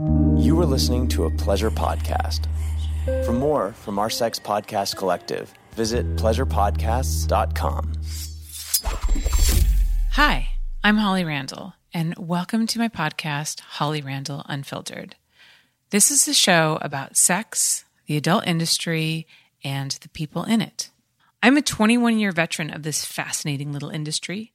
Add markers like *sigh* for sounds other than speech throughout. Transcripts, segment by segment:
You are listening to a pleasure podcast. For more from our sex podcast collective, visit pleasurepodcasts.com. Hi, I'm Holly Randall, and welcome to my podcast, Holly Randall Unfiltered. This is a show about sex, the adult industry, and the people in it. I'm a 21 year veteran of this fascinating little industry,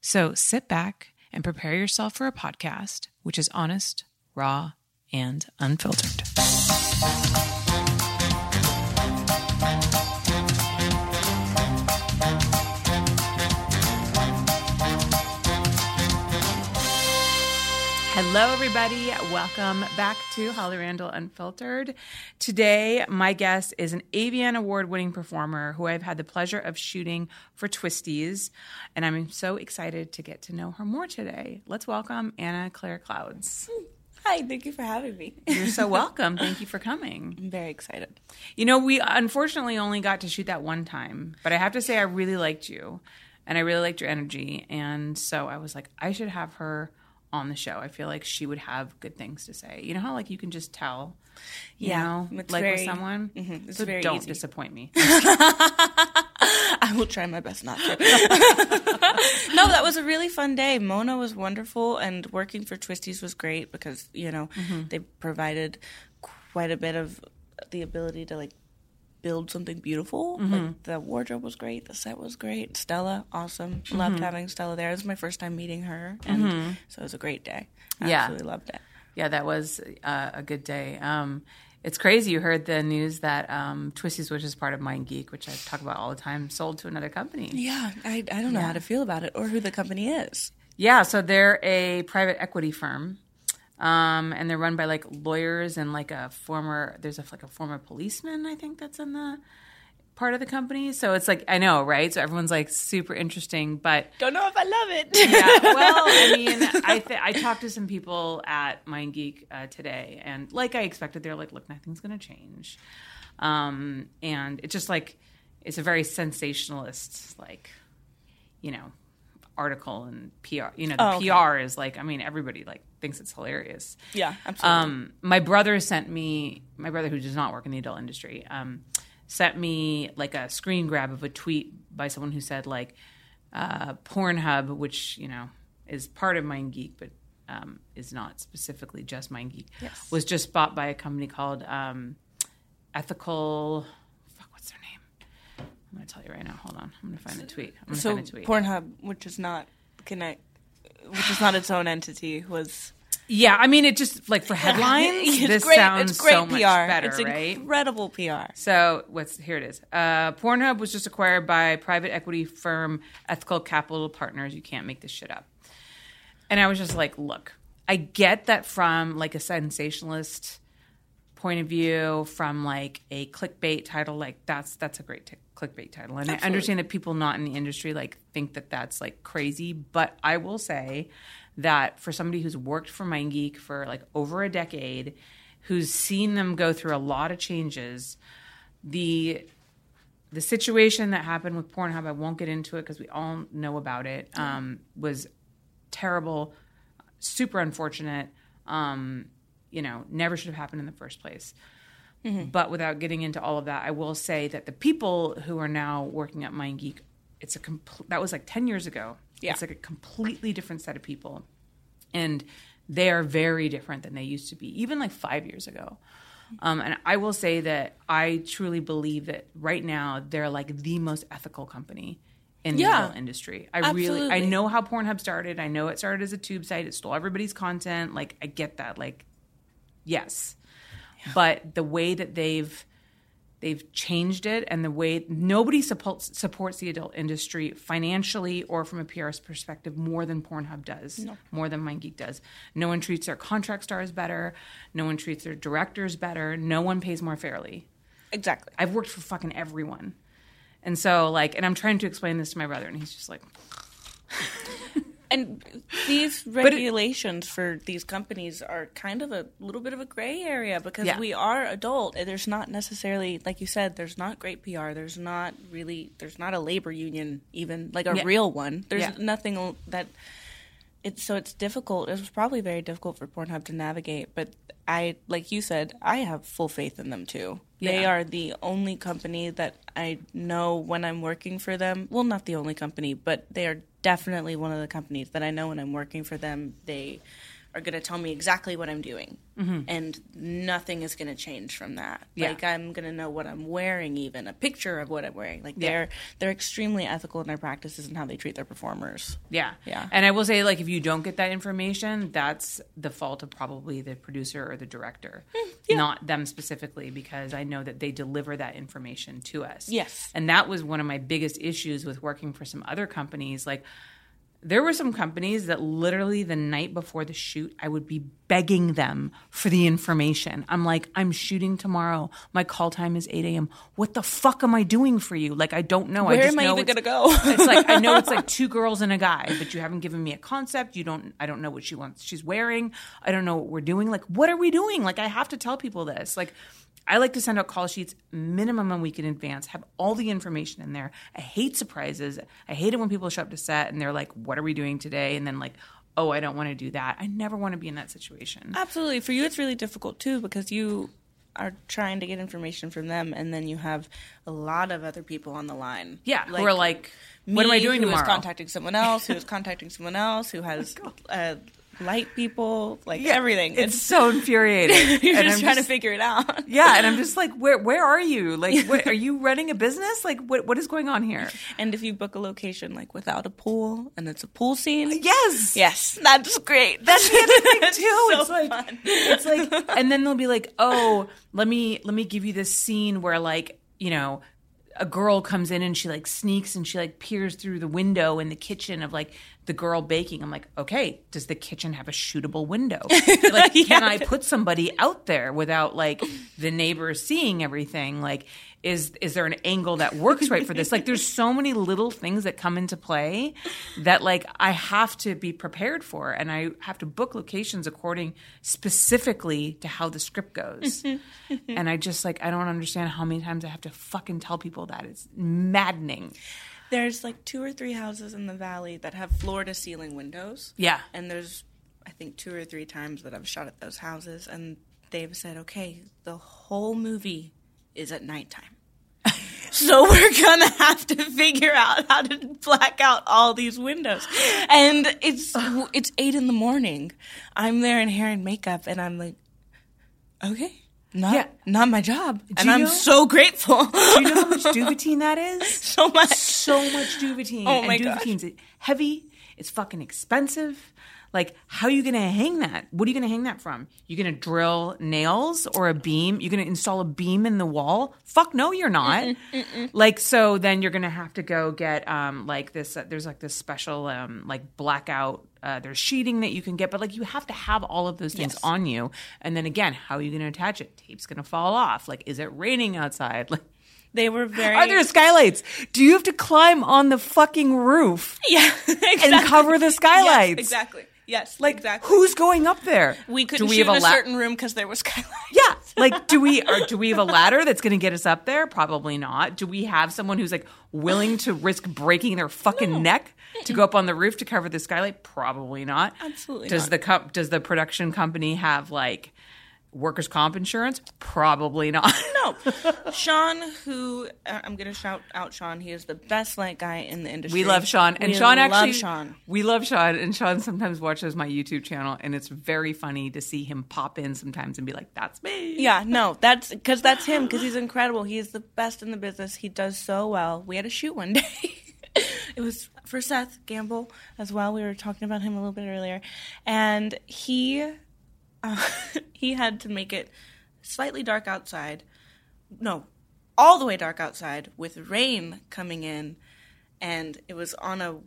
So sit back and prepare yourself for a podcast which is honest, raw, and unfiltered. Hello, everybody. Welcome back to Holly Randall Unfiltered. Today, my guest is an AVN award winning performer who I've had the pleasure of shooting for Twistys, and I'm so excited to get to know her more today. Let's welcome Anna Claire Clouds. Hi, thank you for having me. You're so *laughs* welcome. Thank you for coming. I'm very excited. You know, we unfortunately only got to shoot that one time, but I have to say, I really liked you and I really liked your energy. And so I was like, I should have her on the show. I feel like she would have good things to say. You know how like you can just tell, you Yeah, know, like with very- someone. mhm, it's so very don't easy. disappoint me. *laughs* I will try my best not to. *laughs* no, that was a really fun day. Mona was wonderful, and working for Twistys was great because you know they provided quite a bit of the ability to like build something beautiful. Like the wardrobe was great, the set was great. Stella, awesome. Loved having Stella there. It was my first time meeting her, and so it was a great day. I Yeah. absolutely loved it. yeah, that was uh, a good day. Um, it's crazy. You heard the news that um, Twistys, which is part of MindGeek, which I talk about all the time, sold to another company. Yeah, I, I don't know how to feel about it or who the company is. Yeah, so they're a private equity firm, um, and they're run by like lawyers and like a former. There's a like a former policeman, I think, that's in the part of the company. So it's like I know, right? So everyone's like super interesting, but Don't know if I love it. yeah. Well, I *laughs* mean, I th- I talked to some people at MindGeek uh, today, and like I expected, they're like, "Look, nothing's going to change," um, and it's just like it's a very sensationalist, like you know, article and PR. You know, the Oh, okay. PR is like, I mean, everybody like thinks it's hilarious. Yeah, absolutely. Um, my brother sent me, my brother who does not work in the adult industry, um, sent me like a screen grab of a tweet by someone who said like uh, Pornhub, which you know is part of MindGeek, but um, is not specifically just MindGeek, Yes. was just bought by a company called um, Ethical. Fuck, what's their name? I'm going to tell you right now. Hold on, I'm going to find the tweet. I'm going to so find the tweet. Pornhub, which is not connect, which is not its own entity, was yeah, I mean, it just like for *laughs* headlines, it's this great. sounds it's great so PR. much better, it's right? incredible PR. So what's here it is. Uh, Pornhub was just acquired by private equity firm Ethical Capital Partners. You can't make this shit up. And I was just like, look, I get that from like a sensationalist point of view, from like a clickbait title, like that's that's a great t- clickbait title, and I understand that people not in the industry like think that that's like crazy. But I will say that for somebody who's worked for MindGeek for like over a decade, who's seen them go through a lot of changes, the the situation that happened with Pornhub, I won't get into it because we all know about it, um, was terrible, super unfortunate. Um, you know, never should have happened in the first place. But without getting into all of that, I will say that the people who are now working at MindGeek, it's a complete that was like ten years ago. Yeah. It's like a completely different set of people, and they are very different than they used to be, even like five years ago. Um, and I will say that I truly believe that right now they're like the most ethical company in the Yeah. adult industry. I really, I know how Pornhub started. I know it started as a tube site. It stole everybody's content. Like I get that. Like, yes, but the way that they've They've changed it, and the way nobody supports supports the adult industry financially or from a PR perspective more than Pornhub does, more than MindGeek does. No one treats their contract stars better. No one treats their directors better. No one pays more fairly. Exactly. I've worked for fucking everyone, and so like, and I'm trying to explain this to my brother, and he's just like, *laughs* And these *laughs* regulations for these companies are kind of a little bit of a gray area because Yeah. we are adult. and There's not necessarily, like you said, there's not great PR. There's not really, there's not a labor union even, like a Yeah. real one. There's Yeah. nothing that. It's so it's difficult. It was probably very difficult for Pornhub to navigate, but I, like you said, I have full faith in them too. They Yeah. are the only company that I know when I'm working for them. Well, not the only company, but they are definitely one of the companies that I know when I'm working for them. They are going to tell me exactly what I'm doing, and nothing is going to change from that. Mm-hmm. Yeah. Like I'm going to know what I'm wearing, even a picture of what I'm wearing. Like Yeah. they're they're extremely ethical in their practices and how they treat their performers. Yeah. Yeah. And I will say, like, if you don't get that information, that's the fault of probably the producer or the director, not them specifically, because I know that they deliver that information to us. Yes. And that was one of my biggest issues with working for some other companies. Like, there were some companies that literally the night before the shoot, I would be begging them for the information. I'm like, I'm shooting tomorrow. My call time is 8 a.m. What the fuck am I doing for you? Like, I don't know. I Where just am I know even going to go? *laughs* it's like I know it's like *laughs* two girls and a guy, but you haven't given me a concept. You don't. I don't know what she wants. She's wearing. I don't know what we're doing. Like, what are we doing? Like, I have to tell people this. Like, I like to send out call sheets minimum a week in advance. Have all the information in there. I hate surprises. I hate it when people show up to set and they're like, "What are we doing today?" And then like, "Oh, I don't want to do that." I never want to be in that situation. Absolutely. For you, it's really difficult too because you are trying to get information from them, and then you have a lot of other people on the line. Yeah, who are like, "What am I me, doing who is tomorrow?" contacting someone else, who is *laughs* contacting someone else, who has uh, light people, like everything. It's so infuriating. *laughs* you're And just I'm trying to figure it out. Yeah, and I'm just like, where where are you? Like, *laughs* what, are you running a business? Like, what what is going on here? And if you book a location like without a pool and it's a pool scene, Yes, yes, that's great. that's the other thing *laughs* too. so it's like fun. it's like, and then they'll be like, oh, let me let me give you this scene where like you know. A girl comes in and she like sneaks and she like peers through the window in the kitchen of like the girl baking. I'm like, okay, does the kitchen have a shootable window? *laughs* Like, can I put somebody out there without like the neighbors seeing everything? Like, is is there an angle that works right for this? Like, there's so many little things that come into play that like I have to be prepared for, and I have to book locations according specifically to how the script goes. *laughs* and I just like I don't understand how many times I have to fucking tell people that it's maddening. There's like two or three houses in the valley that have floor to ceiling windows. Yeah. And there's, I think, two or three times that I've shot at those houses, and they've said, okay, the whole movie is at nighttime. *laughs* so we're gonna have to figure out how to black out all these windows. And it's it's eight in the morning. I'm there in hair and makeup, and I'm like, okay. Not, Yeah. not my job, and I'm know- so grateful. *laughs* Do you know how much *laughs* Duvetine that is? so much. so much Duvetine. Oh my and gosh. Heavy. It's fucking expensive. Like, how are you going to hang that? What are you going to hang that from? You're going to drill nails or a beam? You're going to install a beam in the wall? Fuck no, you're not. Like, so then you're going to have to go get um like this. Uh, there's like this special um like blackout. Uh, there's sheeting that you can get, but like you have to have all of those things Yes. on you. And then again, how are you going to attach it? Tape's going to fall off. Like, is it raining outside? *laughs* Like. They were very. Are there skylights? Do you have to climb on the fucking roof Yeah, exactly. *laughs* and cover the skylights? Yes, exactly. Yes, Like, exactly. who's going up there? we couldn't do we shoot have a la- certain room because there was skylights. Yeah, like, do we *laughs* or do we have a ladder that's going to get us up there? Probably not. Do we have someone who's like willing to risk breaking their fucking neck to go up on the roof to cover the skylight? Probably not. Absolutely Does not. the co- does the production company have like workers' comp insurance? Probably not. *laughs* No, Sean, who uh, I'm going to shout out, Sean. He is the best light guy in the industry. We love Sean, and We Sean actually Sean. We love Sean, and Sean sometimes watches my YouTube channel, and it's very funny to see him pop in sometimes and be like, "That's me." Yeah, no, that's because that's him because he's incredible. He is the best in the business. He does so well. We had a shoot one *laughs* day. it was for Seth Gamble as well. We were talking about him a little bit earlier, and he uh, *laughs* he had to make it slightly dark outside. No, all the way dark outside with rain coming in, and it was on a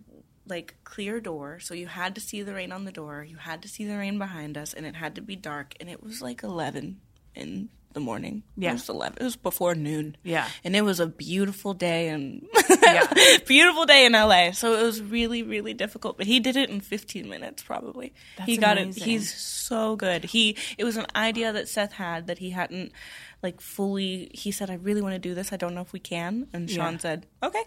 like clear door, so you had to see the rain on the door. You had to see the rain behind us, and it had to be dark. And it was like eleven in the morning. Yeah. it was eleven. It was before noon. Yeah. and it was a beautiful day and Yeah. *laughs* beautiful day in LA. So it was really really difficult, but he did it in 15 minutes probably. That's he got amazing. it. He's so good. He it was an idea that Seth had that he hadn't like fully. He said, "I really want to do this. I don't know if we can." And Sean Yeah. said, "Okay."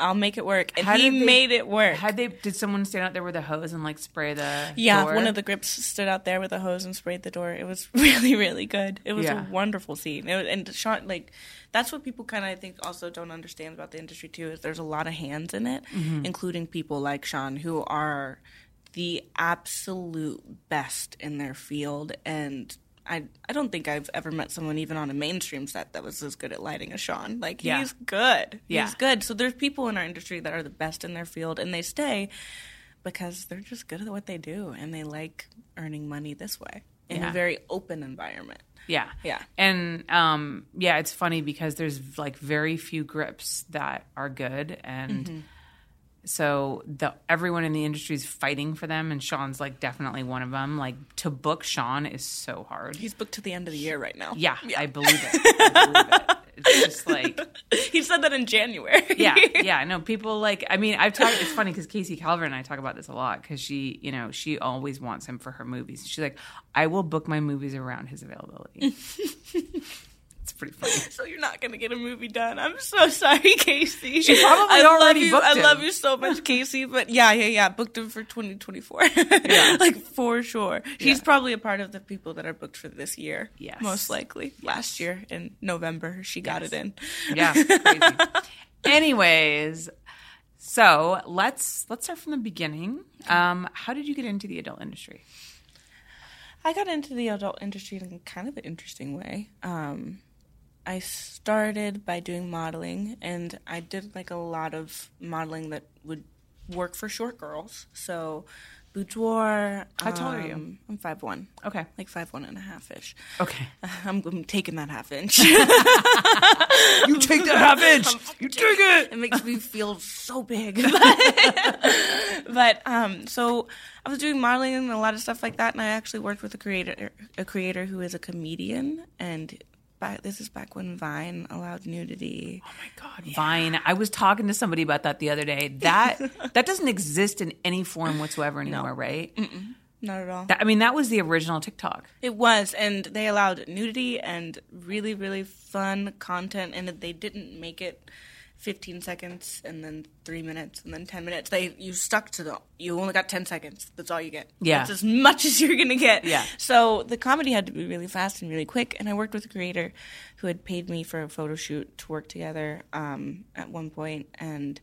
I'll make it work, and How he they- made it work. Had they? Did someone stand out there with a hose and like spray the? Yeah, door? one of the grips stood out there with a hose and sprayed the door. It was *laughs* really, really good. It was Yeah. a wonderful scene. It was, and Sean, like, that's what people kind of I think also don't understand about the industry too is there's a lot of hands in it, Mm-hmm. including people like Sean who are the absolute best in their field and. I, I don't think I've ever met someone even on a mainstream set that was as good at lighting as Sean. Like Yeah. he's good. Yeah. He's good. So there's people in our industry that are the best in their field and they stay because they're just good at what they do and they like earning money this way in Yeah. a very open environment. Yeah. Yeah. And um yeah, it's funny because there's like very few grips that are good and Mm-hmm. So the everyone in the industry is fighting for them and Sean's like definitely one of them. Like to book Sean is so hard. He's booked to the end of the year right now. yeah, I believe it. I believe it. It's just like *laughs* he said that in January. yeah, *laughs* yeah. No, people like. I mean, I've talked. It's funny because Casey Calvert and I talk about this a lot because she, you know, she always wants him for her movies. She's like, I will book my movies around his availability. *laughs* pretty funny. *laughs* So you're not gonna get a movie done. I'm so *laughs* sorry, Casey. She probably I already you. booked I him. love you so *laughs* much, Casey. But yeah, yeah, yeah. Booked him for 2024. yeah. like for sure. He's Yeah. probably a part of the people that are booked for this year. Yes. most likely. Last year in November, she got Yes. it in. Yeah, crazy. Anyways, so let's let's start from the beginning. Um, how did you get into the adult industry? I got into the adult industry in kind of an interesting way. Um, I started by doing modeling, and I did like a lot of modeling that would work for short girls. So, boudoir. How tall are you? um, I'm five one, Okay. like five one and a half ish. Okay. *laughs* I'm, I'm taking that half inch. *laughs* You take that half inch. You take it. it makes me *laughs* feel so big. but um, so I was doing modeling and a lot of stuff like that, and I actually worked with a creator, a creator who is a comedian, and back, this is back when Vine allowed nudity. Oh my god, Vine. I was talking to somebody about that the other day. That *laughs* that doesn't exist in any form whatsoever anymore, right? Not at all. That, I mean, that was the original TikTok. It was, and they allowed nudity and really, really fun content, and they didn't make it 15 seconds and then three minutes and then 10 minutes. They you stuck to the you only got 10 seconds. That's all you get. Yeah. that's as much as you're gonna get. Yeah. So the comedy had to be really fast and really quick, and I worked with a creator who had paid me for a photo shoot to work together um, at one point, and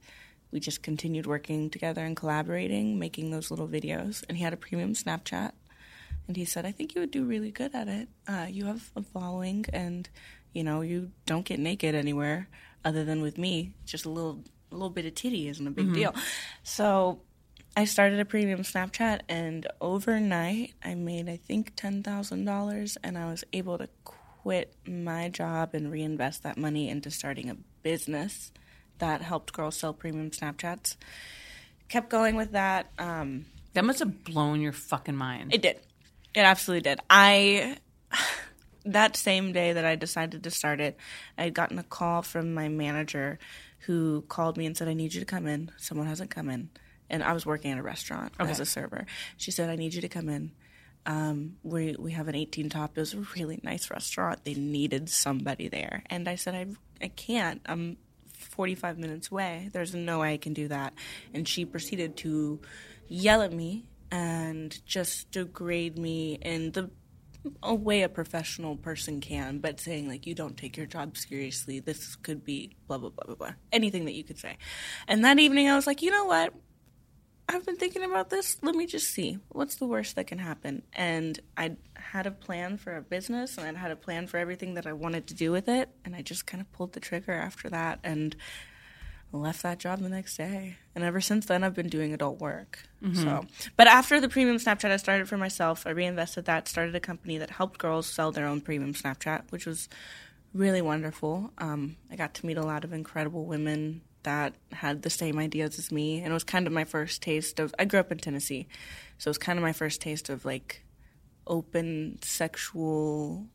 we just continued working together and collaborating, making those little videos. And he had a premium Snapchat, and he said, "I think you would do really good at it. Uh, you have a following, and you know you don't get naked anywhere other than with me. Just a little, a little bit of titty isn't a big deal." So I started a premium Snapchat, and overnight I made I think ten thousand dollars, and I was able to quit my job and reinvest that money into starting a business that helped girls sell premium Snapchats. Kept going with that. Um, That must have blown your fucking mind. it did. It absolutely did. I that same day that I decided to start it, I had gotten a call from my manager who called me and said, I need you to come in. Someone hasn't come in. And I was working at a restaurant as a server. She said, I need you to come in. Um, we we have an 18 top. It was a really nice restaurant. They needed somebody there, and I said, I I can't. I'm 45 minutes away. There's no way I can do that. And she proceeded to yell at me and just degrade me in the a way a professional person can, but saying like you don't take your job seriously. This could be blah blah blah blah blah. Anything that you could say. And that evening, I was like, you know what? I've been thinking about this. Let me just see what's the worst that can happen. And I had a plan for a business, and I had a plan for everything that I wanted to do with it. And I just kind of pulled the trigger after that, and left that job the next day. And ever since then, I've been doing adult work. So, but after the premium Snapchat, I started for myself. I reinvested that, started a company that helped girls sell their own premium Snapchat, which was really wonderful. Um, I got to meet a lot of incredible women that had the same ideas as me, and it was kind of my first taste of. I grew up in Tennessee, so it was kind of my first taste of like open sexual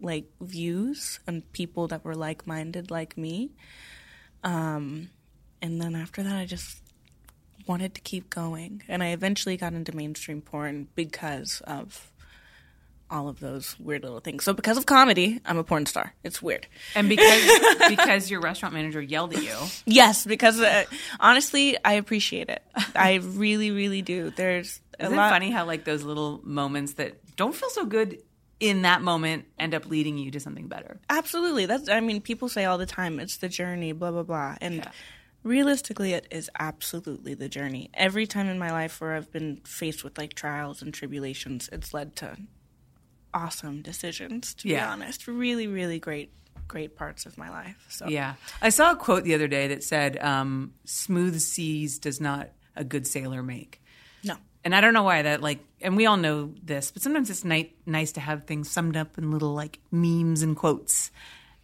like views and people that were like minded like me. Um, and then after that, I just wanted to keep going, and I eventually got into mainstream porn because of all of those weird little things. So because of comedy, I'm a porn star. It's weird. And because *laughs* because your restaurant manager yelled at you. Yes, because uh, honestly, I appreciate it. I really, really do. There's *laughs* Isn't it funny how like those little moments that don't feel so good in that moment end up leading you to something better? Absolutely. That's. I mean, people say all the time, it's the journey. Blah blah blah. And Yeah. realistically, it is absolutely the journey. Every time in my life where I've been faced with like trials and tribulations, it's led to awesome decisions. To be honest, really, really great, great parts of my life. So Yeah. I saw a quote the other day that said, um, smooth seas does not a good sailor make. And I don't know why that like, and we all know this, but sometimes it's ni- nice to have things summed up in little like memes and quotes.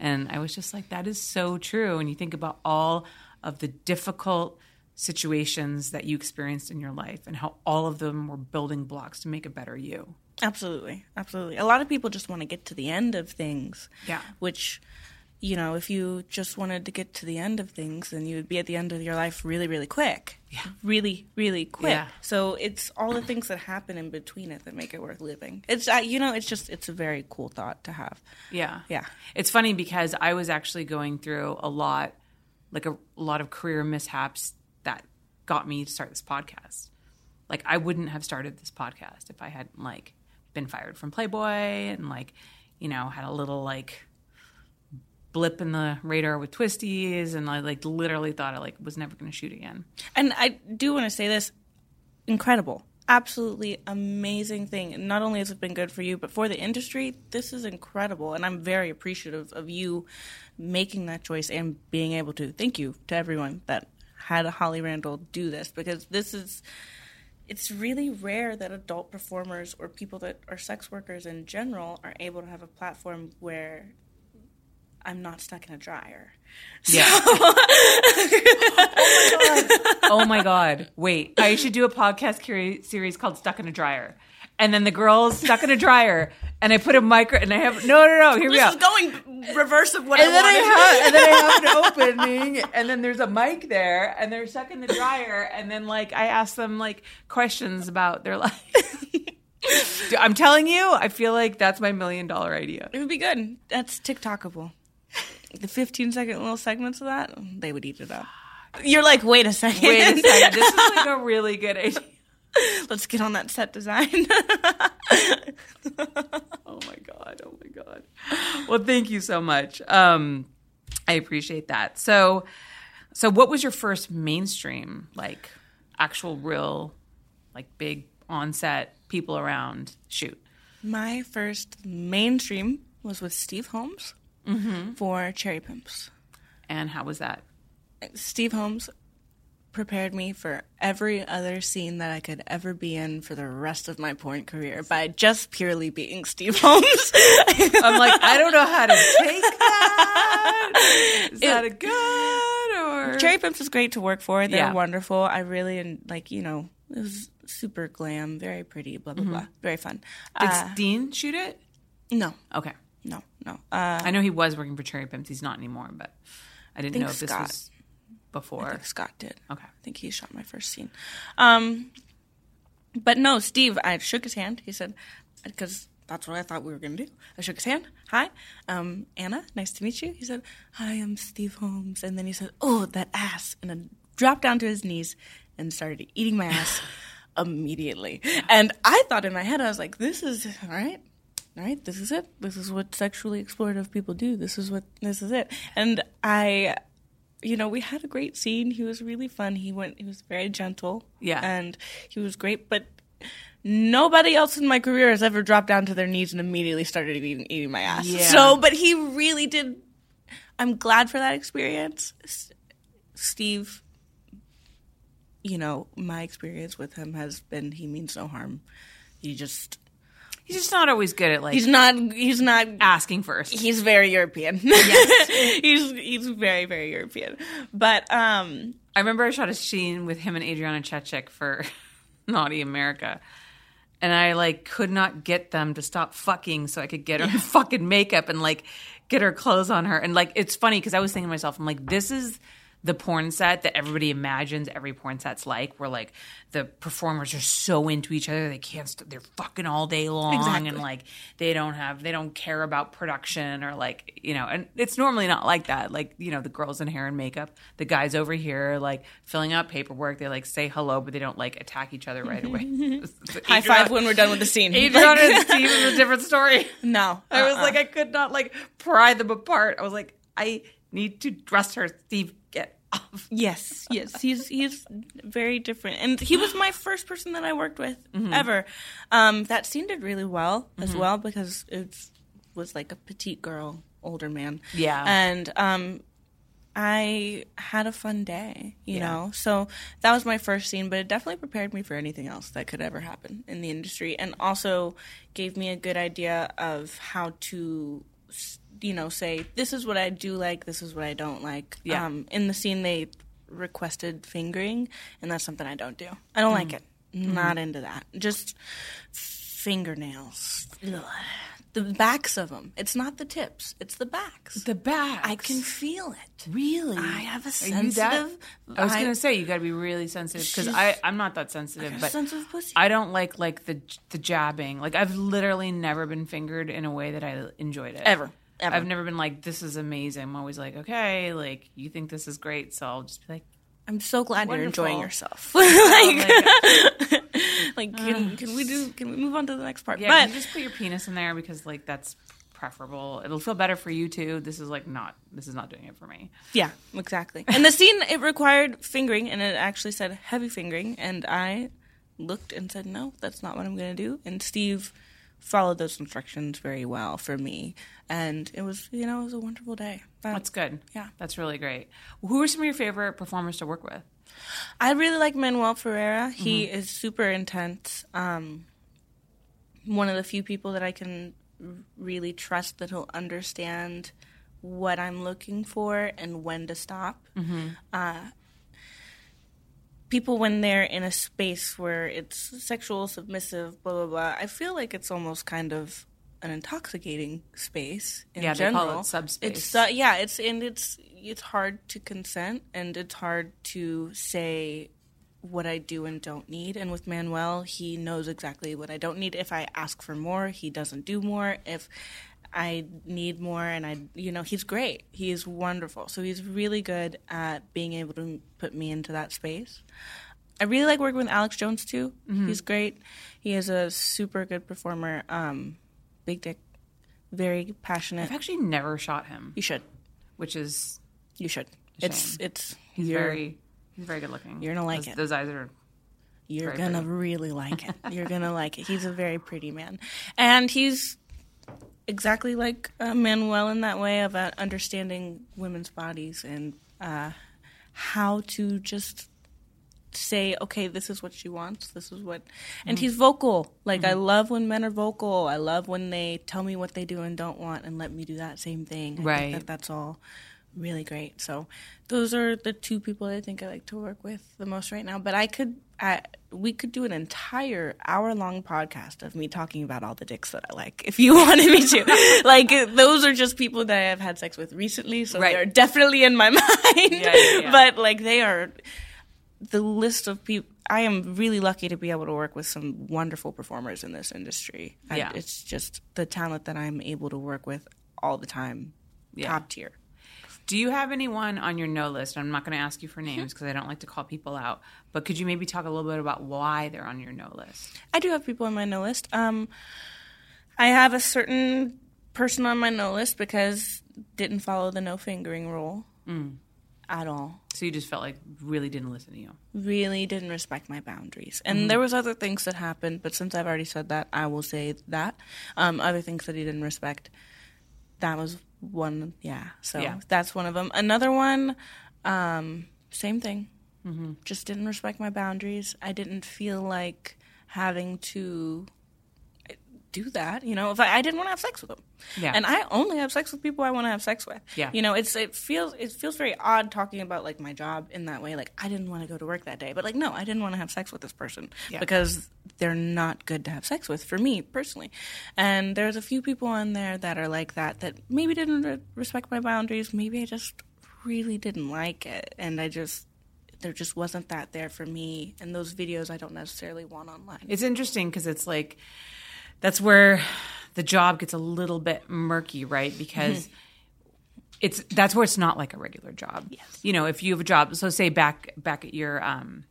And I was just like, that is so true. And you think about all of the difficult situations that you experienced in your life and how all of them were building blocks to make a better you. Absolutely, absolutely. A lot of people just want to get to the end of things. Yeah. Which, you know, if you just wanted to get to the end of things, then you would be at the end of your life really, really quick. Yeah. Really, really quick. Yeah. So it's all the things that happen in between it that make it worth living. It's, uh, you know, it's just, it's a very cool thought to have. Yeah. Yeah. It's funny because I was actually going through a lot, like a, a lot of career mishaps that got me to start this podcast. Like I wouldn't have started this podcast if I hadn't like been fired from Playboy and like, you know, had a little like blip in the radar with Twistys and I like literally thought I like was never going to shoot again. And I do want to say this incredible. Absolutely amazing thing. Not only has it been good for you, but for the industry, this is incredible. And I'm very appreciative of you making that choice and being able to. Thank you to everyone that had Holly Randall do this because this is. It's really rare that adult performers or people that are sex workers in general are able to have a platform where I'm not stuck in a dryer. Yeah. *laughs* oh my god! *laughs* Oh my god. Wait, I should do a podcast curi- series called "Stuck in a Dryer," and then the girls stuck in a dryer, and I put a micro, and I have no, no, no. Here we go. going reverse of what and I then I wanted. have, and then I have an *laughs* opening, and then there's a mic there, and they're stuck in the dryer, and then like I ask them like questions about their life. I'm telling you, I feel like that's my million dollar idea. It would be good. That's TikTokable. The 15 second little segments of that, they would eat it up. You're like, wait a second. Wait a *laughs* second, this is like a really good idea. *laughs* Let's get on that set design. *laughs* Oh my god! Oh my god! Well, thank you so much. Um, I appreciate that. So, so what was your first mainstream, like actual, real, like big on set, people around shoot? My first mainstream was with Steve Holmes for Cherry Pimps. And how was that? Steve Holmes prepared me for every other scene that I could ever be in for the rest of my porn career by just purely being Steve *laughs* Holmes. I'm like, I don't know how to take *laughs* that. Is that a good or? Cherry Pimps is great to work for. They're Yeah. wonderful. I really and like you know it was super glam, very pretty, blah blah blah, very fun. Did Uh, Dean shoot it? no, Okay, no, no. Uh, I know he was working for Cherry Pimps. He's not anymore, but I didn't think know if this Scott- was I before. Scott did. Okay. I think he shot my first scene. Um, but no, Steve. I shook his hand. He said, because that's what I thought we were going to do. I shook his hand. Hi, um, Anna. Nice to meet you. He said, Hi, I'm Steve Holmes. And then he said, Oh, that ass, and then dropped down to his knees and started eating my ass *laughs* immediately. And I thought in my head, I was like, This is all right. All right, this is it. This is what sexually explorative people do. This is what this is it. And I you know, we had a great scene. He was really fun. He went. He was very gentle. Yeah. and he was great. But nobody else in my career has ever dropped down to their knees and immediately started eating, eating my ass. Yeah. So, but he really did. I'm glad for that experience, S- Steve. You know, my experience with him has been he means no harm. He just He's just not always good at like He's not. He's not. asking first. He's very European. Yes. *laughs* he's he's very very European. But um, I remember I shot a scene with him and Adriana Chechik for *laughs* Naughty America. And I like could not get them to stop fucking so I could get her *laughs* fucking makeup and like get her clothes on her. And like it's funny because I was thinking to myself, I'm like, this is the porn set that everybody imagines every porn set's like, where like the performers are so into each other they can't st- they're fucking all day long Exactly. and like they don't have they don't care about production or like you know and it's normally not like that like you know the girls in hair and makeup the guys over here like filling out paperwork they like say hello but they don't like attack each other right away *laughs* *laughs* high five when we're done with the scene. Adriana and Steve is a different story no, I was uh-uh. like I could not like pry them apart I was like I need to trust her Steve off *laughs* Yes, yes, he's he's very different, and he was my first person that I worked with Mm-hmm. ever. Um, that scene did really well as well because it was like a petite girl, older man. Yeah. and um, I had a fun day, you Yeah. know. So that was my first scene, but it definitely prepared me for anything else that could ever happen in the industry, and also gave me a good idea of how to. s- You know, say this is what I do like, this is what I don't like. Yeah. Um, in the scene, they requested fingering, and that's something I don't do. I don't like it. Not into that. Just fingernails. Ugh. The backs of them. It's not the tips. It's the backs. the back I can feel it. Really? I have a Are you that- sensitive. I was I- gonna say you got to be really sensitive because I I'm not that sensitive, a but sensitive pussy. I don't like like the the jabbing. Like I've literally never been fingered in a way that I enjoyed it Ever. Ever. I've never been like this is amazing. I'm always like okay, like you think this is great, so I'll just be like. I'm so glad you're enjoying yourself. *laughs* like, *laughs* *laughs* like can, can we do? Can we move on to the next part? Yeah, but just put your penis in there because like that's preferable. It'll feel better for you too. This is like not. This is not doing it for me. Yeah, exactly. And the scene it required fingering, and it actually said heavy fingering, and I looked and said, "No, that's not what I'm going to do." And Steve followed those instructions very well for me, and it was, you know, it was a wonderful day. That- That's good. Yeah. that's really great. Who are some of your favorite performers to work with? I really like Manuel Ferreira. He is super intense. Um, one of the few people that I can really trust that he'll understand what I'm looking for and when to stop. Uh, people, when they're in a space where it's sexual, submissive, blah, blah, blah, I feel like it's almost kind of an intoxicating space in Yeah, they call it subspace. It's, uh, yeah, it's and it's it's hard to consent and it's hard to say what I do and don't need. And with Manuel, he knows exactly what I don't need. If I ask for more, he doesn't do more. If I need more and I, you know, he's great. He is wonderful. So he's really good at being able to put me into that space. I really like working with Alex Jones too. He's great. He is a super good performer. Um, big dick, very passionate. I've actually never shot him, You should. which is You should. It's it's he's very he's very good looking. you're gonna like those, it. Those eyes are You're gonna pretty. really like it. *laughs* You're gonna like it. He's a very pretty man, and he's exactly like uh, Manuel in that way of uh, understanding women's bodies and uh, how to just say, okay, this is what she wants. This is what, and Mm-hmm. he's vocal. Like I love when men are vocal. I love when they tell me what they do and don't want, and let me do that same thing. I Right. think that that's all really great. So those are the two people I think I like to work with the most right now. But I could, I, we could do an entire hour long podcast of me talking about all the dicks that I like if you *laughs* wanted me to. like those are just people that I have had sex with recently, so Right. they're definitely in my *laughs* mind. Yeah, yeah, yeah. But like they are the list of people. I am really lucky to be able to work with some wonderful performers in this industry. I- Yeah. it's just the talent that I'm able to work with all the time, top tier. Do you have anyone on your no list? I'm not going to ask you for Mm-hmm. names because I don't like to call people out. But could you maybe talk a little bit about why they're on your no list? I do have people on my no list. Um, I have a certain person on my no list because didn't follow the no fingering rule at all. So you just felt like really didn't listen to you. Really didn't respect my boundaries. And there was other things that happened, but since I've already said that, I will say that. Um, other things that he didn't respect. That was one. Yeah. So Yeah. that's one of them. Another one. Um, same thing. Just didn't respect my boundaries. I didn't feel like having to do that. You know, if I, I didn't want to have sex with them, Yeah. and I only have sex with people I want to have sex with. Yeah. you know, it's it feels it feels very odd talking about like my job in that way. Like I didn't want to go to work that day, but like no, I didn't want to have sex with this person Yeah. because they're not good to have sex with for me personally. And there's a few people on there that are like that that maybe didn't re- respect my boundaries. Maybe I just really didn't like it, and I just there just wasn't that there for me. And those videos I don't necessarily want online. It's interesting because it's like that's where the job gets a little bit murky, right? Because mm-hmm. it's that's where it's not like a regular job. Yes. You know, if you have a job, so say back back at your um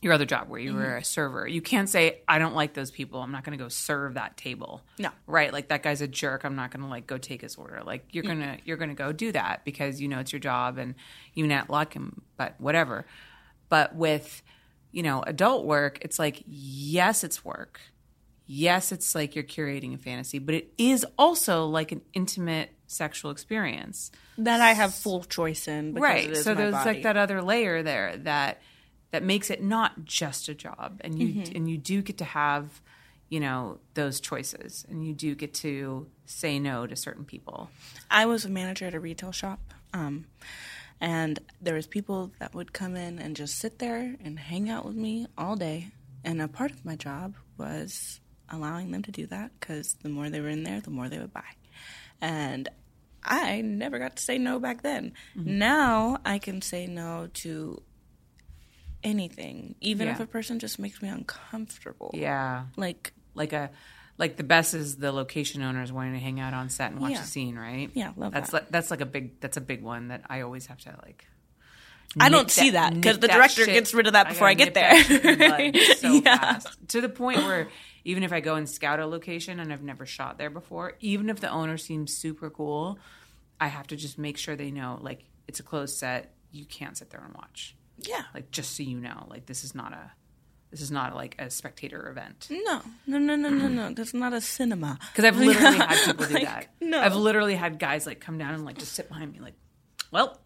your other job where you were mm-hmm. a server, you can't say I don't like those people. I'm not going to go serve that table. No. Right? Like that guy's a jerk. I'm not going to like go take his order. Like you're mm-hmm. going to you're going to go do that because you know it's your job and you not like him, but whatever. But with you know, adult work, it's like yes, it's work. Yes, it's like you're curating a fantasy, but it is also like an intimate sexual experience. that I have full choice in. Because right It is so there's body. like that other layer there that that makes it not just a job and you Mm-hmm. and you do get to have you know those choices and you do get to say no to certain people I was a manager at a retail shop, um, and there was people that would come in and just sit there and hang out with me all day. And a part of my job was allowing them to do that because the more they were in there, the more they would buy. And I never got to say no back then. Mm-hmm. Now I can say no to anything, even if a person just makes me uncomfortable. yeah Like, like a like the best is the location owners wanting to hang out on set and watch Yeah. a scene right Yeah, love that's that. like that's like a big that's a big one that i always have to like I don't see that because the director shit- gets rid of that before I gotta get there. the *laughs* so Yeah. fast to the point where even if I go and scout a location and I've never shot there before, even if the owner seems super cool, I have to just make sure they know like it's a closed set. You can't sit there and watch. yeah. Like just so you know, like this is not a this is not like a spectator event. No, no, no, no, no, no. That's not a cinema. Because I've literally had *laughs* people do Like, that. no. I've literally had guys like come down and like just sit behind me, like, well,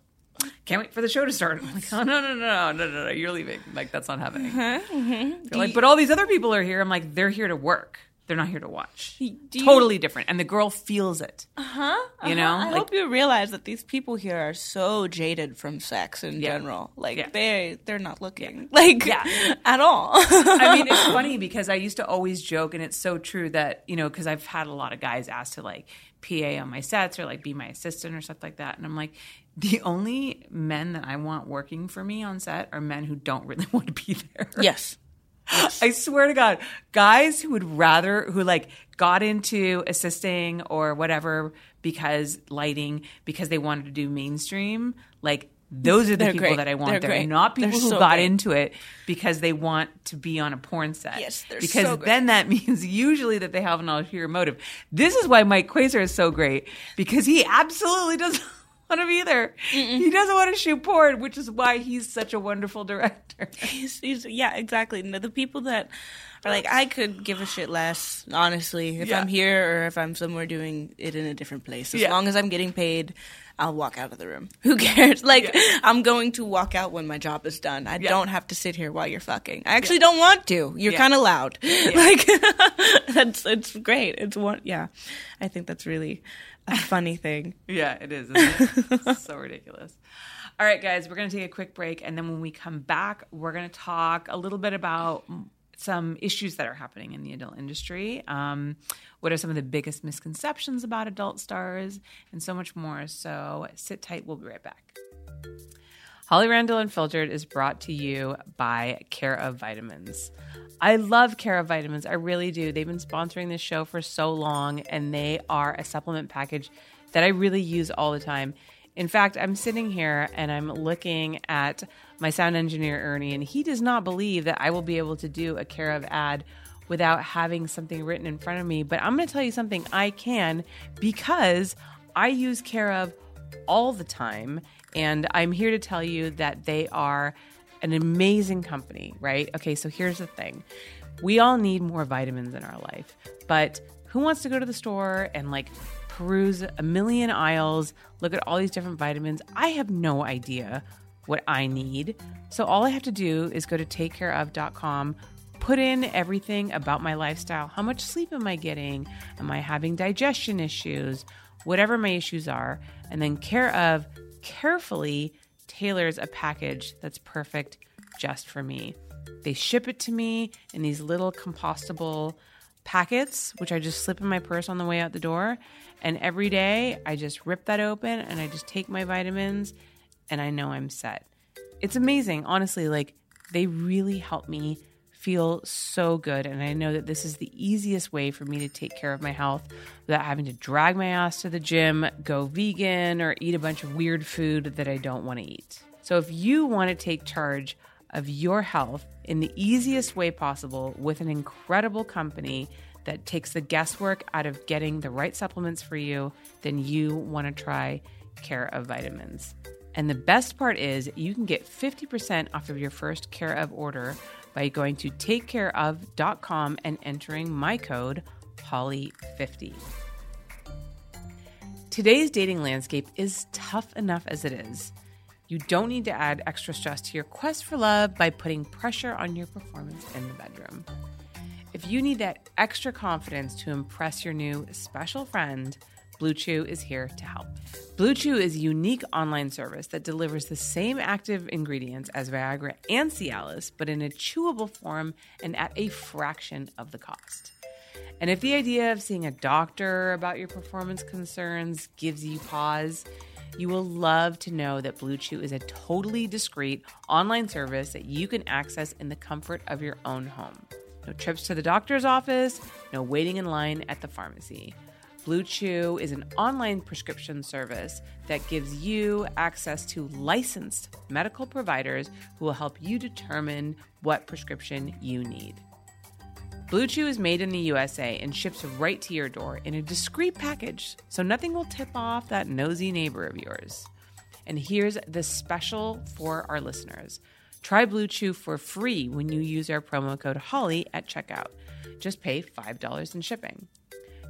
can't wait for the show to start. I'm like, *laughs* oh no, no, no, no, no, no, no, you're leaving. Like that's not happening. *laughs* They're like, but all these other people are here. I'm like, they're here to work. They're not here to watch. You- totally different, and the girl feels it. Huh? You uh-huh. know, I like- hope you realize that these people here are so jaded from sex in Yeah. general. Like Yeah. they they're not looking *laughs* like Yeah. at all. I mean, it's funny because I used to always joke, and it's so true that you know, because I've had a lot of guys ask to like PA on my sets or like be my assistant or stuff like that, and I'm like, the only men that I want working for me on set are men who don't really *laughs* want to be there. yes. *laughs* I swear to God, guys who would rather who like got into assisting or whatever because lighting because they wanted to do mainstream, like those are the They're people great. that I want They're there, great. not people They're who so got great. into it because they want to be on a porn set. Yes, they're because so then that *laughs* means usually that they have an ulterior motive. This is why Mike Quasar is so great because he absolutely doesn't want to be there. He doesn't want to shoot porn, which is why he's such a wonderful director. *laughs* He's, he's, yeah, exactly. The people that are like, I could give a shit less, honestly, if Yeah. I'm here or if I'm somewhere doing it in a different place. As Yeah. long as I'm getting paid, I'll walk out of the room. *laughs* Who cares? Like, I'm going to walk out when my job is done. I Yeah. don't have to sit here while you're fucking. I actually don't want to. You're Yeah. kind of loud. *laughs* Like, that's it's great. It's one. Yeah, I think that's really *laughs* a funny thing. Yeah, it is. It? So ridiculous. *laughs* All right, guys, we're going to take a quick break. And then when we come back, we're going to talk a little bit about some issues that are happening in the adult industry. Um, what are some of the biggest misconceptions about adult stars and so much more. So sit tight. We'll be right back. Holly Randall Unfiltered is brought to you by Care of Vitamins. I love Care of Vitamins. I really do. They've been sponsoring this show for so long, and they are a supplement package that I really use all the time. In fact, I'm sitting here and I'm looking at my sound engineer, Ernie, and he does not believe that I will be able to do a Care of ad without having something written in front of me. But I'm going to tell you something I can because I use Care of all the time. And I'm here to tell you that they are an amazing company, right? Okay, so here's the thing we all need more vitamins in our life, but who wants to go to the store and like peruse a million aisles, look at all these different vitamins? I have no idea what I need. So all I have to do is go to takecareof.com put in everything about my lifestyle. How much sleep am I getting? Am I having digestion issues? Whatever my issues are. And then Care of carefully tailors a package that's perfect just for me. They ship it to me in these little compostable packets, which I just slip in my purse on the way out the door. And every day I just rip that open and I just take my vitamins and I know I'm set. It's amazing, honestly. Like, they really help me feel so good. And I know that this is the easiest way for me to take care of my health without having to drag my ass to the gym, go vegan, or eat a bunch of weird food that I don't want to eat. So if you want to take charge of your health in the easiest way possible with an incredible company that takes the guesswork out of getting the right supplements for you, then you want to try Care of Vitamins. And the best part is you can get 50% off of your first Care of order by going to takecareof.com and entering my code Holly50. Today's dating landscape is tough enough as it is. You don't need to add extra stress to your quest for love by putting pressure on your performance in the bedroom. If you need that extra confidence to impress your new special friend, BlueChew is here to help. BlueChew is a unique online service that delivers the same active ingredients as Viagra and Cialis, but in a chewable form and at a fraction of the cost. And if the idea of seeing a doctor about your performance concerns gives you pause, you will love to know that BlueChew is a totally discreet online service that you can access in the comfort of your own home. No trips to the doctor's office, no waiting in line at the pharmacy. BlueChew is an online prescription service that gives you access to licensed medical providers who will help you determine what prescription you need. BlueChew is made in the USA and ships right to your door in a discreet package, so nothing will tip off that nosy neighbor of yours. And here's the special for our listeners. Try BlueChew for free when you use our promo code HOLLY at checkout. Just pay $5 in shipping.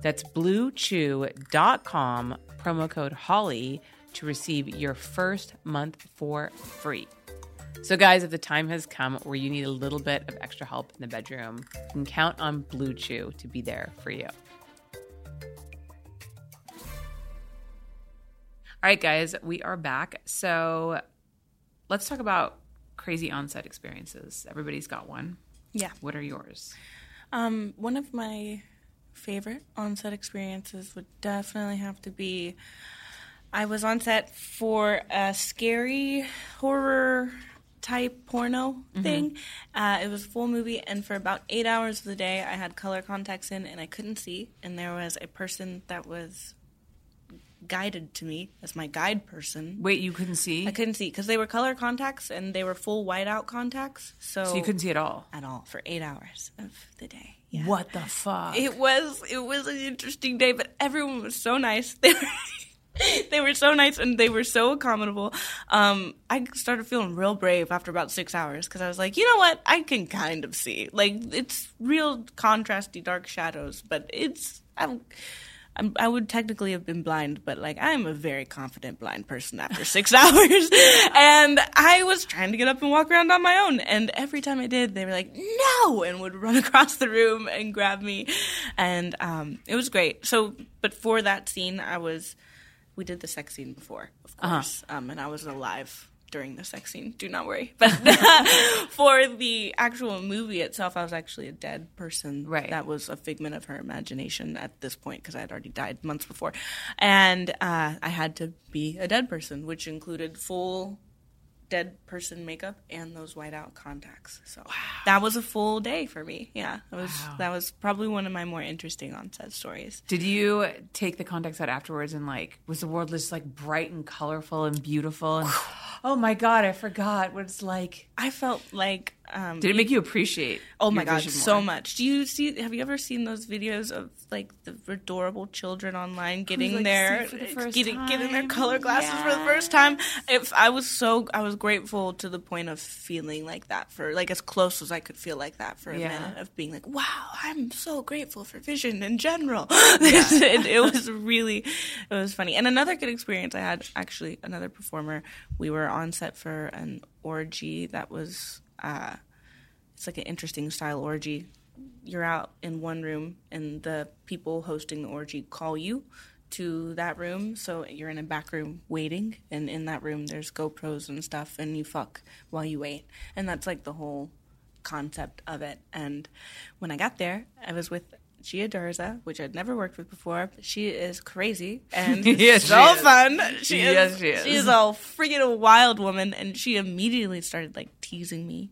That's bluechew.com, promo code HOLLY to receive your first month for free. So, guys, if the time has come where you need a little bit of extra help in the bedroom, you can count on BlueChew to be there for you. All right, guys, we are back. So, let's talk about crazy onset experiences. Everybody's got one. Yeah. What are yours? Um, one of my favorite on-set experiences would definitely have to be I was on set for a scary horror type porno thing. Uh, it was a full movie, and for about eight hours of the day, I had color contacts in, and I couldn't see. And there was a person that was guided to me as my guide person. Wait, you couldn't see? I couldn't see because they were color contacts and they were full whiteout contacts. So, so you couldn't see at all? at all for eight hours of the day. Yeah. What the fuck? It was it was an interesting day, but everyone was so nice. *laughs* They were they were so nice and they were so accommodable. Um, I started feeling real brave after about six hours because I was like, you know what, I can kind of see. Like it's real contrasty dark shadows, but it's I'm, I'm I would technically have been blind, but like I'm a very confident blind person after six *laughs* hours, and I was trying to get up and walk around on my own, and every time I did, they were like, no, and would run *laughs* across the room and grab me, and um, it was great. So, but for that scene, I was we did the sex scene before, of course, um, and I was alive during the sex scene. Do not worry. But *laughs* for the actual movie itself, I was actually a dead person. Right. That was a figment of her imagination at this point because I had already died months before, and uh, I had to be a dead person, which included full dead person makeup and those whiteout contacts. So that was a full day for me. Yeah, it was. Wow. That was probably one of my more interesting on-set stories. Did you take the contacts out afterwards and like was the world just like bright and colorful and beautiful and oh my god, I forgot what it's like. I felt like. Um, Did it make you appreciate? Oh my your god, vision so much. Do you see? Have you ever seen those videos of like the adorable children online getting like, their the first getting getting their color glasses for the first time? If I was so, I was grateful to the point of feeling like that for like as close as I could feel like that for a Yeah. minute of being like, wow, I'm so grateful for vision in general. *laughs* *laughs* it, it was really, it was funny. And another good experience I had actually another performer. We were on set for an orgy that was. Uh, it's like an interesting style orgy. You're out in one room, and the people hosting the orgy call you to that room. So you're in a back room waiting, and in that room there's GoPros and stuff, and you fuck while you wait, and that's like the whole concept of it. And when I got there, I was with Gia Derza, which I'd never worked with before. She is crazy *laughs* and Yes, she so is. fun. She Yes, is, she is. She is a freaking wild woman, and she immediately started like teasing me,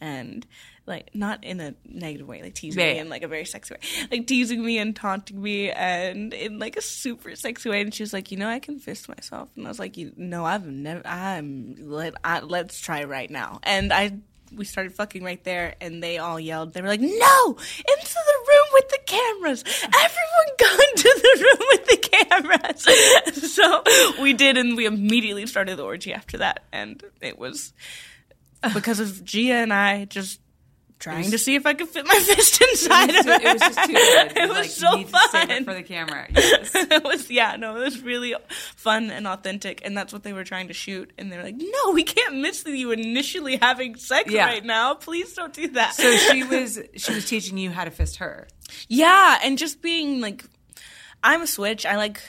and like not in a negative way, like teasing Yeah, me in like a very sexy way, like teasing me and taunting me, and in like a super sexy way. And she was like, "You know, I can fist myself," and I was like, "You know, I've never. I'm let. I, let's try right now." And I. We started fucking right there, and they all yelled. They were like, "No, into the room with the cameras! Everyone *laughs* go into the room with the cameras!" *laughs* so we did, and we immediately started the orgy after that, and it was because of Gia and I just trying to see if I could fit my *laughs* fist inside It was, of too, it was just too good. *laughs* It was like, so you need to save it fun. for the camera. *laughs* Yes. it was yeah, no, it was really fun and authentic, and that's what they were trying to shoot. And they were like, "No, we can't miss you initially having sex Yeah. right now. Please don't do that." So she was she was teaching you how to fist her. yeah, and just being like, I'm a switch. I like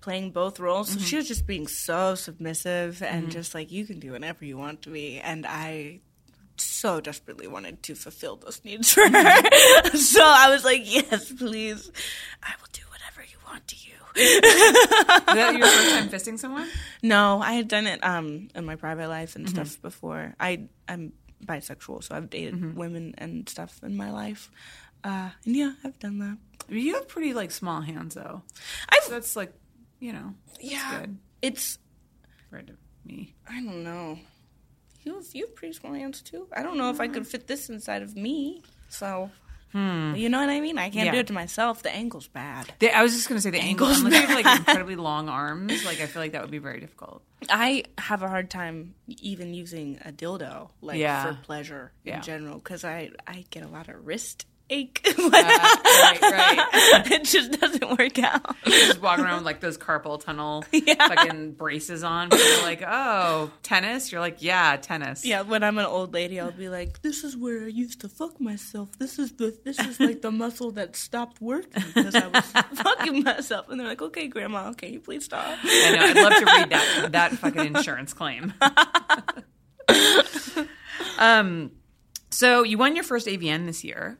playing both roles. Mm-hmm. So she was just being so submissive and just like, you can do whatever you want to be, and I. So desperately wanted to fulfill those needs for her. Mm-hmm. *laughs* so I was like, yes, please. I will do whatever you want to you. Was that your first time *laughs* fisting someone? No, I had done it um, in my private life Mm-hmm. and stuff before. I I'm bisexual, so I've dated Mm-hmm. women and stuff in my life. Uh, and yeah, I've done that. You have pretty like small hands though. I've So that's like you know yeah, good it's for me. I don't know. You have, you have pretty small hands too. I don't know if I could fit this inside of me. So. You know what I mean? I can't Hmm. Yeah. do it to myself. The angle's bad. The, I was just gonna say the angle. Angles Unless you have like incredibly long arms, like I feel like that would be very difficult. I have a hard time even using a dildo, like Yeah. for pleasure in general, because I I get a lot of wrist ache. *laughs* right, right. *laughs* it just doesn't work out. Just walking around with like those carpal tunnel *laughs* fucking braces on. Are like, oh, tennis. You're like, yeah, tennis. Yeah, when I'm an old lady, I'll be like, "This is where I used to fuck myself. This is the this is like the muscle that stopped working because I was fucking myself." And they're like, "Okay, Grandma, can you please stop?" I know. I'd love to read that that fucking insurance claim. um, so you won your first AVN this year.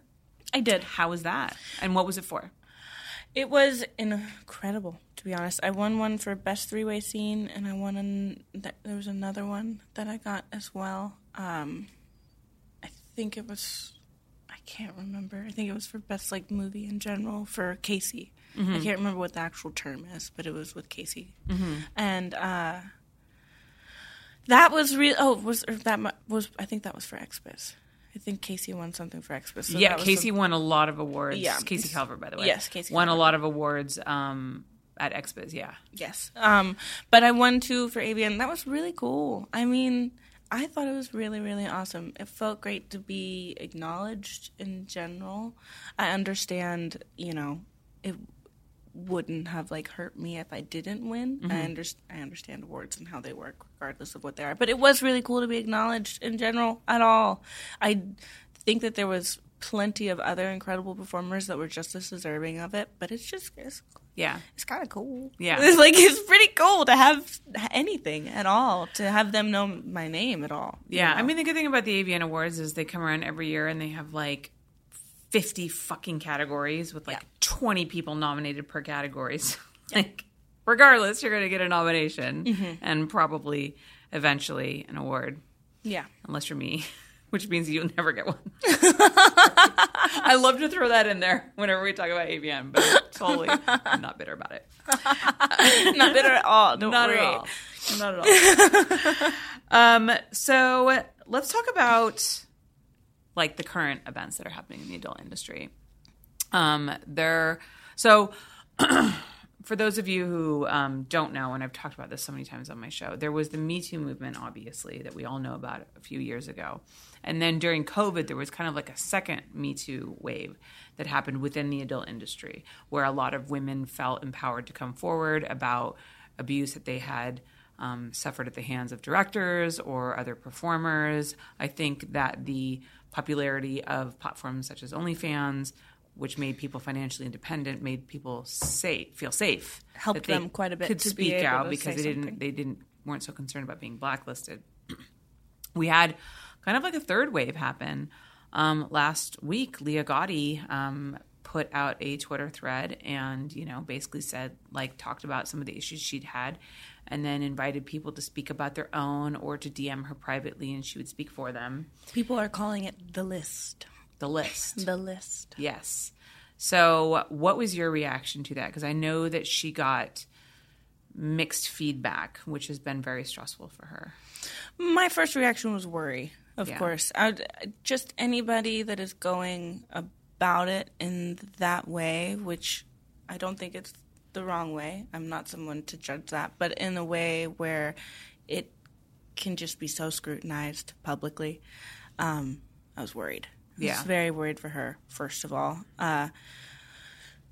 I did. How was that? And what was it for? It was incredible, to be honest. I won one for best three way scene, and I won an. Th- there was another one that I got as well. Um, I think it was. I can't remember. I think it was for best like movie in general for Casey. I can't remember what the actual term is, but it was with Casey, and uh, that was real. Oh, was or that was? I think that was for XBIZ. I think Casey won something for XBIZ. So yeah, Casey the- won a lot of awards. Yeah. Casey Calvert, by the way. Yes, Casey won a lot of awards um, at XBIZ. Yeah. Yes. Um, but I won two for AVN. That was really cool. I mean, I thought it was really, really awesome. It felt great to be acknowledged in general. I understand, you know, it wouldn't have like hurt me if I didn't win. I, mm-hmm. under- I understand awards and how they work, regardless of what they are. But it was really cool to be acknowledged in general at all. I think that there was plenty of other incredible performers that were just as deserving of it. But it's just it's Yeah. it's kind of cool. Yeah. it's *laughs* like it's pretty cool to have anything at all, to have them know my name at all. you Yeah, know? I mean the good thing about the AVN Awards is they come around every year and they have like fifty fucking categories with like Yeah. twenty people nominated per category. *laughs* So, like, regardless, you're going to get a nomination Mm-hmm. and probably eventually an award, yeah, unless you're me, *laughs* which means you'll never get one. *laughs* I love to throw that in there whenever we talk about AVN, but totally I'm not bitter about it. not bitter at all. Don't Not worry. at all. Not at all. um, so let's talk about like the current events that are happening in the adult industry. Um, there, so *clears throat* for those of you who um, don't know, and I've talked about this so many times on my show, there was the Me Too movement, obviously, that we all know about a few years ago. And then during COVID, there was kind of like a second Me Too wave that happened within the adult industry, where a lot of women felt empowered to come forward about abuse that they had um, suffered at the hands of directors or other performers. I think that the popularity of platforms such as OnlyFans, which made people financially independent, made people safe, feel safe, Helped them quite a bit could to be speak able out because they didn't they didn't weren't so concerned about being blacklisted. *clears throat* we had kind of like a third wave happen um, last week. Leah Gotti um, put out a Twitter thread and you know basically said like talked about some of the issues she'd had, and then invited people to speak about their own or to DM her privately, and she would speak for them. People are calling it the list. The list. The list. Yes. So, what was your reaction to that? Because I know that she got mixed feedback, which has been very stressful for her. My first reaction was worry, of Yeah. course. I'd, uh, just anybody that is going about it in that way, which I don't think it's the wrong way. I'm not someone to judge that, but in a way where it can just be so scrutinized publicly, um, I was worried. I Yeah. was very worried for her, first of all. Uh,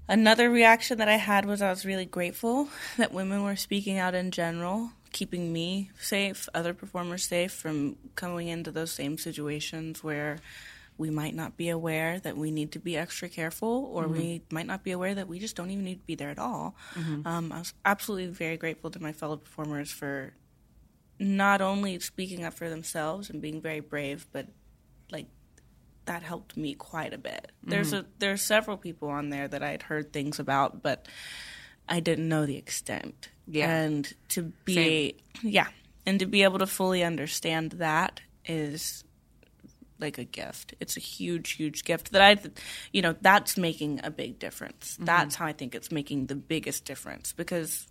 Another reaction that I had was I was really grateful that women were speaking out in general, keeping me safe, other performers safe from coming into those same situations where we might not be aware that we need to be extra careful, or we mm-hmm. might not be aware that we just don't even need to be there at all. Mm-hmm. Um, I was absolutely very grateful to my fellow performers for not only speaking up for themselves and being very brave, but like that helped me quite a bit. There's mm-hmm. a there's several people on there that I'd heard things about, but I didn't know the extent. Yeah. And to be yeah, and to be able to fully understand that is like a gift. It's a huge huge gift that I you know, that's making a big difference. That's how I think it's making the biggest difference because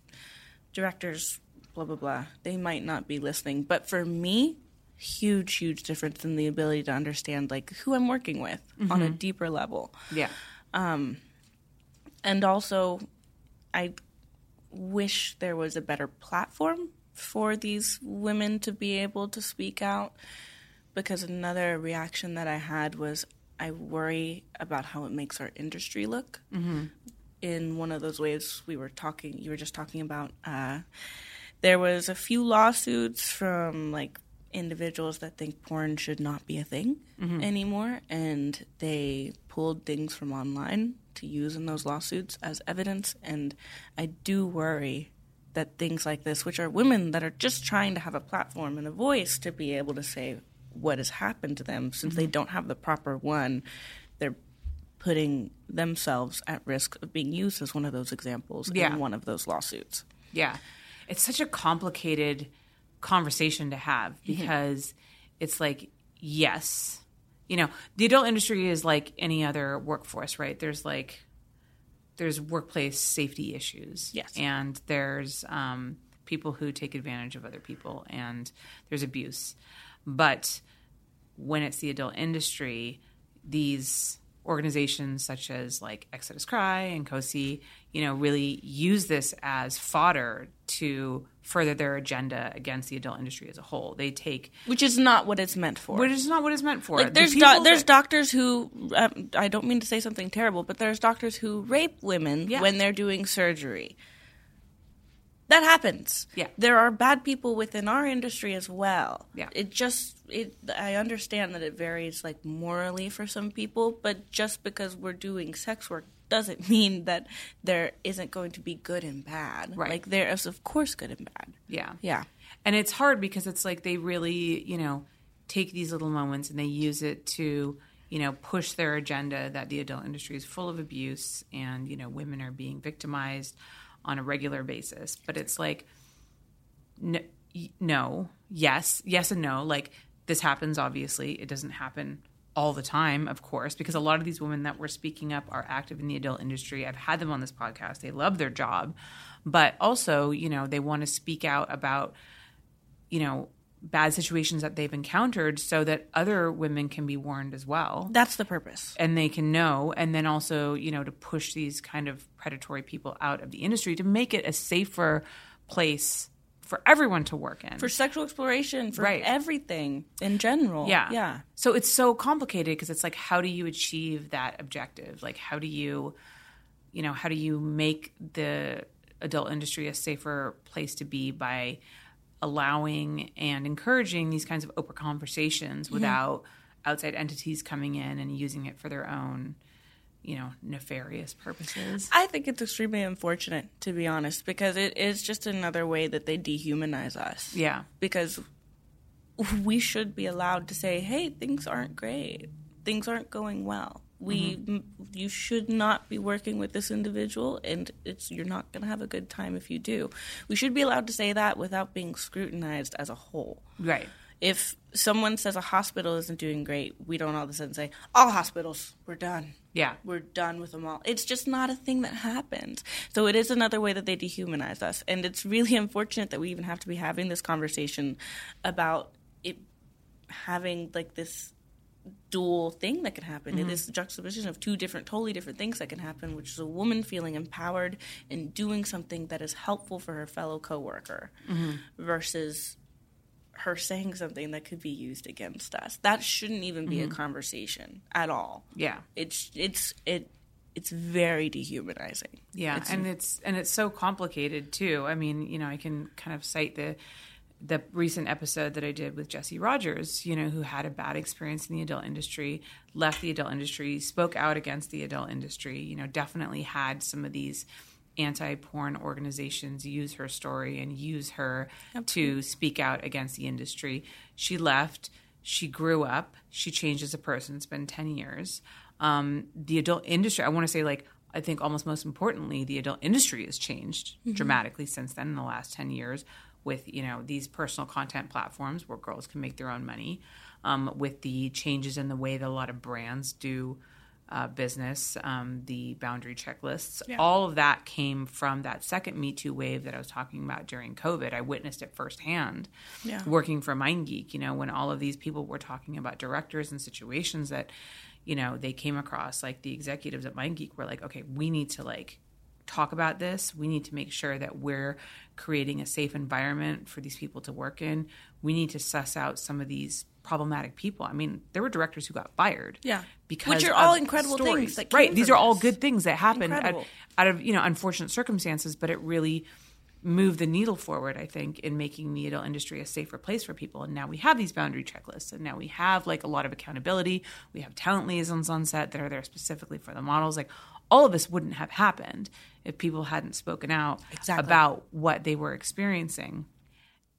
directors blah blah blah, they might not be listening, but for me huge huge difference in the ability to understand like who I'm working with on a deeper level. Yeah. Um, and also I wish there was a better platform for these women to be able to speak out because another reaction that I had was I worry about how it makes our industry look. In one of those ways we were talking, you were just talking about, uh, there was a few lawsuits from like individuals that think porn should not be a thing anymore, and they pulled things from online to use in those lawsuits as evidence. And I do worry that things like this, which are women that are just trying to have a platform and a voice to be able to say what has happened to them, since they don't have the proper one, they're putting themselves at risk of being used as one of those examples Yeah. in one of those lawsuits. Yeah. It's such a complicated conversation to have because it's like, yes, you know, the adult industry is like any other workforce, right? There's like, there's workplace safety issues. Yes. And there's um, people who take advantage of other people and there's abuse. But when it's the adult industry, these organizations such as like Exodus Cry and COSI, you know, really use this as fodder to further their agenda against the adult industry as a whole. They take, Which is not what it's meant for. which is not what it's meant for. Like there's people do- there's that- doctors who um, I don't mean to say something terrible, but there's doctors who rape women Yeah. when they're doing surgery. That happens. Yeah. There are bad people within our industry as well. Yeah. It just it I understand that it varies like morally for some people, but just because we're doing sex work doesn't *laughs* mean that there isn't going to be good and bad. Right. Like there is of course good and bad. Yeah. Yeah. And it's hard because it's like they really, you know, take these little moments and they use it to, you know, push their agenda that the adult industry is full of abuse and, you know, women are being victimized on a regular basis. But it's like, no, no yes, yes and no. Like this happens, obviously. It doesn't happen all the time, of course, because a lot of these women that we're speaking up are active in the adult industry. I've had them on this podcast. They love their job, but also, you know, they want to speak out about, you know, bad situations that they've encountered so that other women can be warned as well That's the purpose. and they can know and then also you know to push these kind of predatory people out of the industry to make it a safer place for everyone to work in For sexual exploration, for Right. everything in general. yeah Yeah. so it's so complicated because it's like how do you achieve that objective like how do you you know how do you make the adult industry a safer place to be by allowing and encouraging these kinds of open conversations without outside entities coming in and using it for their own, you know, nefarious purposes. I think it's extremely unfortunate, to be honest, because it is just another way that they dehumanize us. Yeah. Because we should be allowed to say, hey, things aren't great. Things aren't going well. We, mm-hmm. m you should not be working with this individual, and it's you're not going to have a good time if you do. We should be allowed to say that without being scrutinized as a whole. Right. If someone says a hospital isn't doing great, we don't all of a sudden say all hospitals we're done. Yeah. We're done with them all. It's just not a thing that happens. So it is another way that they dehumanize us. And it's really *laughs* unfortunate that we even have to be having this conversation about it having like this dual thing that can happen. It mm-hmm. is the juxtaposition of two different, totally different things that can happen, which is a woman feeling empowered and doing something that is helpful for her fellow coworker mm-hmm. versus her saying something that could be used against us. That shouldn't even be a mm-hmm. conversation at all Yeah. it's it's it it's very dehumanizing. Yeah, It's- and it's and it's so complicated too. I mean, you know, I can kind of cite the the recent episode that I did with Jessie Rogers, you know, who had a bad experience in the adult industry, left the adult industry, spoke out against the adult industry, you know, definitely had some of these anti-porn organizations use her story and use her to speak out against the industry. She left, she grew up, she changed as a person. It's been 10 years. Um, the adult industry, I want to say like I think almost most importantly, the adult industry has changed dramatically since then in the last 10 years with, you know, these personal content platforms where girls can make their own money, um, with the changes in the way that a lot of brands do uh, business, um, the boundary checklists, all of that came from that second Me Too wave that I was talking about during COVID. I witnessed it firsthand Yeah. working for MindGeek, you know, when all of these people were talking about directors and situations that, you know, they came across, like the executives at MindGeek were like, okay, we need to like talk about this. We need to make sure that we're creating a safe environment for these people to work in. We need to suss out some of these problematic people. I mean, there were directors who got fired. Yeah. Because Which are all incredible stories. things right. These are all good things that happened out, out of, you know, unfortunate circumstances, but it really moved the needle forward, I think, in making the adult industry a safer place for people. And now we have these boundary checklists, and now we have like a lot of accountability. We have talent liaisons on set that are there specifically for the models. Like all of this wouldn't have happened if people hadn't spoken out Exactly. about what they were experiencing.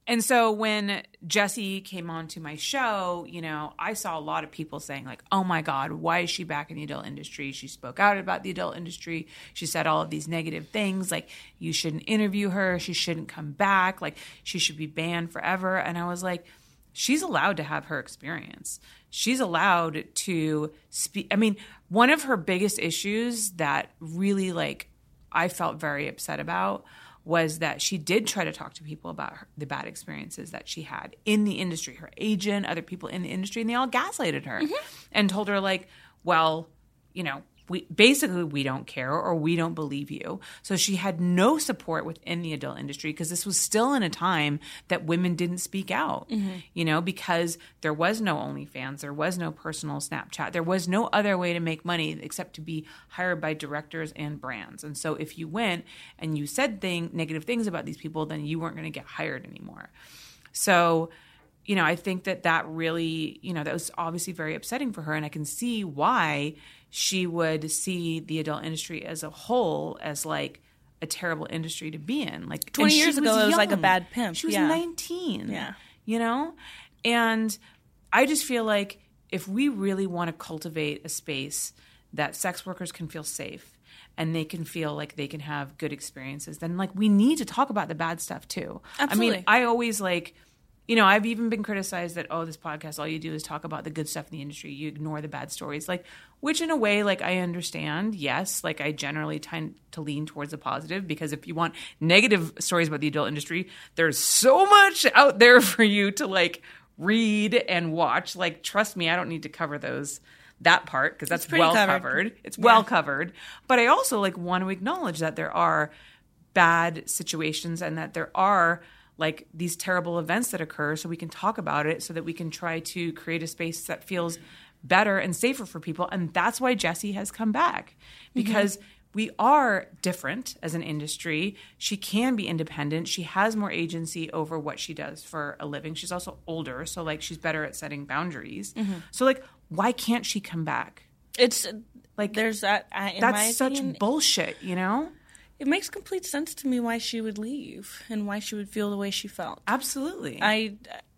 And so when Jessie came on to my show, you know, I saw a lot of people saying like, "Oh my god, why is she back in the adult industry? She spoke out about the adult industry. She said all of these negative things like you shouldn't interview her, she shouldn't come back, like she should be banned forever." And I was like, she's allowed to have her experience. She's allowed to speak. I mean, one of her biggest issues that really like I felt very upset about was that she did try to talk to people about her, the bad experiences that she had in the industry, her agent, other people in the industry, and they all gaslighted her mm-hmm. and told her like, well, you know, we basically we don't care or we don't believe you. So she had no support within the adult industry because this was still in a time that women didn't speak out. Mm-hmm. You know, because there was no OnlyFans, there was no personal Snapchat, there was no other way to make money except to be hired by directors and brands. And so if you went and you said thing negative things about these people, then you weren't going to get hired anymore. So you know, I think that that really, you know, that was obviously very upsetting for her. And I can see why she would see the adult industry as a whole as like a terrible industry to be in. Like 20 years ago, it was like a bad pimp. She was Yeah. 19. Yeah. You know? And I just feel like if we really want to cultivate a space that sex workers can feel safe and they can feel like they can have good experiences, then like we need to talk about the bad stuff too. Absolutely. I mean, I always like you know, I've even been criticized that oh, this podcast all you do is talk about the good stuff in the industry. You ignore the bad stories. Like, which in a way, like I understand. Yes, like I generally tend to lean towards the positive because if you want negative stories about the adult industry, there's so much out there *laughs* for you to like read and watch. Like, trust me, I don't need to cover those that part because that's pretty well covered. covered. It's well covered. But I also like want to acknowledge that there are bad situations and that there are like these terrible events that occur so we can talk about it so that we can try to create a space that feels better and safer for people. And that's why Jessie has come back. Mm-hmm. Because we are different as an industry. She can be independent. She has more agency over what she does for a living. She's also older so like she's better at setting boundaries. Mm-hmm. So like why can't she come back? It's like there's that. I- In my That's such bullshit, you know? It makes complete sense to me why she would leave and why she would feel the way she felt. Absolutely. I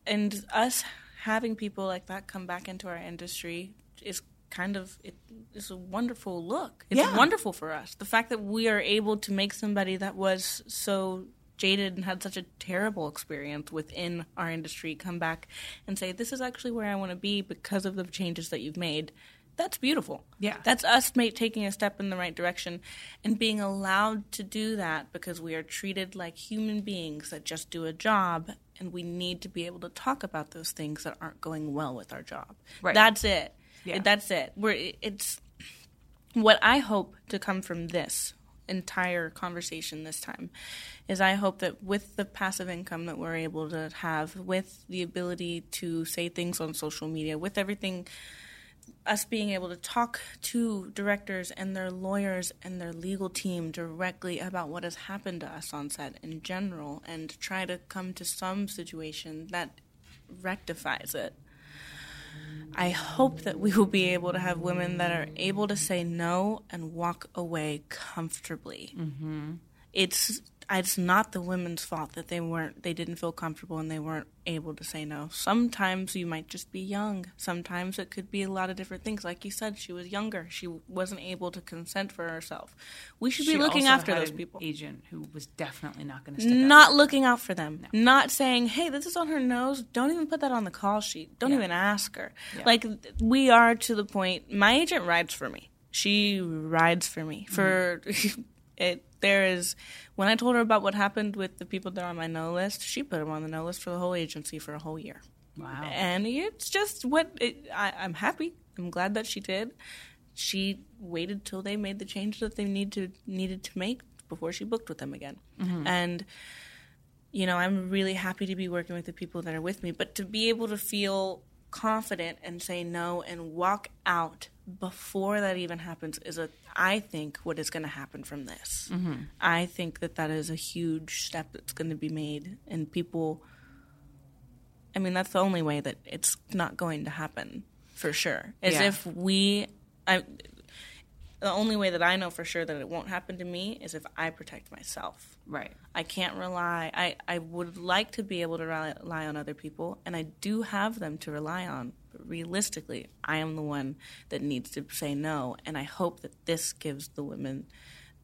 and us having people like that come back into our industry is kind of it is a wonderful look. It's Yeah. wonderful for us. The fact that we are able to make somebody that was so jaded and had such a terrible experience within our industry come back and say this is actually where I want to be because of the changes that you've made. That's beautiful. Yeah. That's us taking a step in the right direction and being allowed to do that because we are treated like human beings that just do a job and we need to be able to talk about those things that aren't going well with our job. Right. That's it. Yeah. That's it. We're it's what I hope to come from this entire conversation this time is I hope that with the passive income that we're able to have, with the ability to say things on social media, with everything, us being able to talk to directors and their lawyers and their legal team directly about what has happened to us on set in general and try to come to some situation that rectifies it. I hope that we will be able to have women that are able to say no and walk away comfortably. Mm-hmm. It's it's not the women's fault that they weren't they didn't feel comfortable and they weren't able to say no. Sometimes you might just be young. Sometimes it could be a lot of different things. Like you said, she was younger. She wasn't able to consent for herself. We should be looking after had those an people. Agent who was definitely not going to stick up. Not looking out for them. Not saying, "Hey, this is on her nose. Don't even put that on the call sheet. Don't Yeah. even ask her." Yeah. Like we are to the point. My agent rides for me. She rides for me. For mm-hmm. *laughs* it, there is. When I told her about what happened with the people that are on my no list, she put them on the no list for the whole agency for a whole year. Wow. And it's just what it, I, I'm happy. I'm glad that she did. She waited till they made the change that they need to needed to make before she booked with them again. Mm-hmm. And you know, I'm really happy to be working with the people that are with me, but to be able to feel confident and say no and walk out before that even happens is a I think what is going to happen from this. Mm-hmm. I think that that is a huge step that's going to be made and people I mean, that's the only way that it's not going to happen for sure. is Yeah. if we, I, the only way that I know for sure that it won't happen to me is if I protect myself. Right. I can't rely. I, I would like to be able to rely on other people, and I do have them to rely on. Realistically, I am the one that needs to say no, and I hope that this gives the women,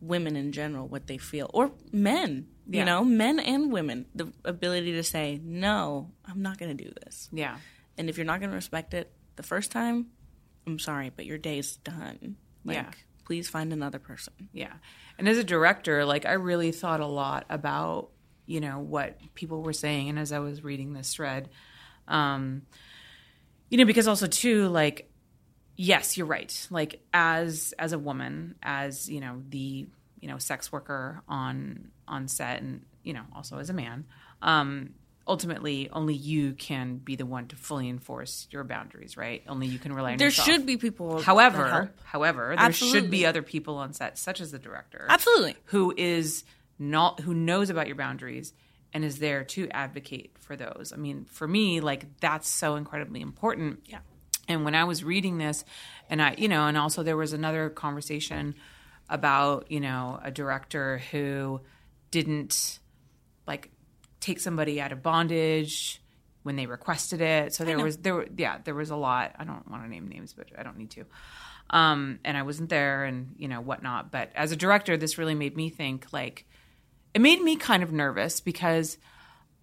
women in general, what they feel, or men. Yeah. You know, men and women, the ability to say no. I'm not going to do this, Yeah. and if you're not going to respect it the first time, I'm sorry, but your day's done. Like, Yeah. please find another person. Yeah. And as a director, like I really thought a lot about, you know, what people were saying and as I was reading this thread, um you know, because also too like yes, you're right. Like as as a woman, as, you know, the, you know, sex worker on on set and, you know, also as a man, um ultimately only you can be the one to fully enforce your boundaries, right? Only you can rely on There yourself. should be people. However, however, there should be other people on set, such as the director, Absolutely. who is not who knows about your boundaries and is there to advocate for those. I mean, for me, like that's so incredibly important. Yeah. And when I was reading this, and I, you know, and also there was another conversation about, you know, a director who didn't like take somebody out of bondage when they requested it. So there was there were yeah, there was a lot. I don't want to name names, but I don't need to. Um, and I wasn't there and, you know, whatnot. But as a director, this really made me think like it made me kind of nervous because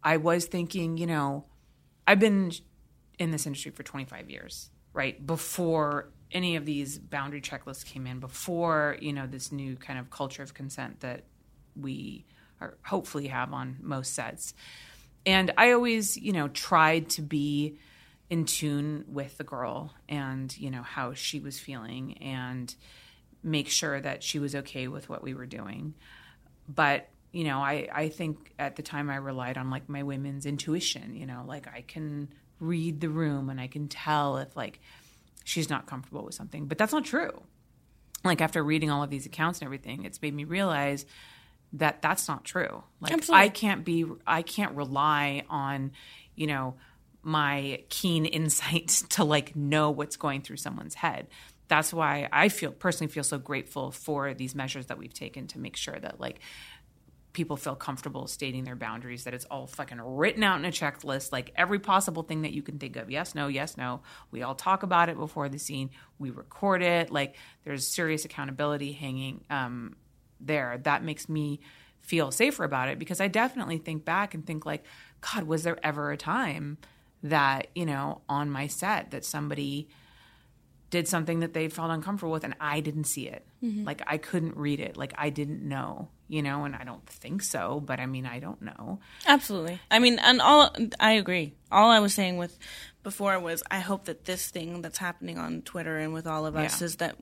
I was thinking, you know, I've been in this industry for 25 years, right? Before any of these boundary checklists came in, before, you know, this new kind of culture of consent that we are hopefully have on most sets. And I always, you know, tried to be in tune with the girl and, you know, how she was feeling and make sure that she was okay with what we were doing. But, you know, I, I think at the time I relied on like my women's intuition, you know, like I can read the room and I can tell if like she's not comfortable with something. But that's not true. Like after reading all of these accounts and everything, it's made me realize that that's not true. Like Absolutely. I can't be I can't rely on, you know, my keen insight *laughs* to like know what's going through someone's head. That's why I feel personally feel so grateful for these measures that we've taken to make sure that like people feel comfortable stating their boundaries, that it's all fucking written out in a checklist, like every possible thing that you can think of. Yes, no, yes, no. We all talk about it before the scene. We record it. Like there's serious accountability hanging um, there. That makes me feel safer about it because I definitely think back and think like, God, was there ever a time that, you know, on my set that somebody did something that they felt uncomfortable with and I didn't see it. Mm-hmm. Like I couldn't read it. Like I didn't know, you know, and I don't think so, but I mean, I don't know. Absolutely. I mean, and all I agree. All I was saying with before was I hope that this thing that's happening on Twitter and with all of us yeah. is that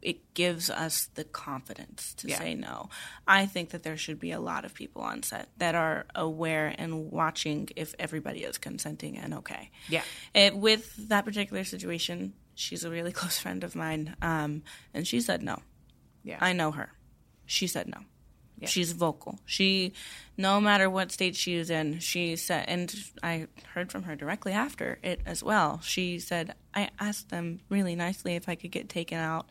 it gives us the confidence to yeah. say no. I think that there should be a lot of people on set that are aware and watching if everybody is consenting and okay. Yeah. It, with that particular situation, she's a really *laughs* close friend of mine, um, and she said no. Yeah. I know her. She said no. She's vocal. She, no matter what state she is in, she said, and I heard from her directly after it as well. She said, I asked them really nicely if I could get taken out,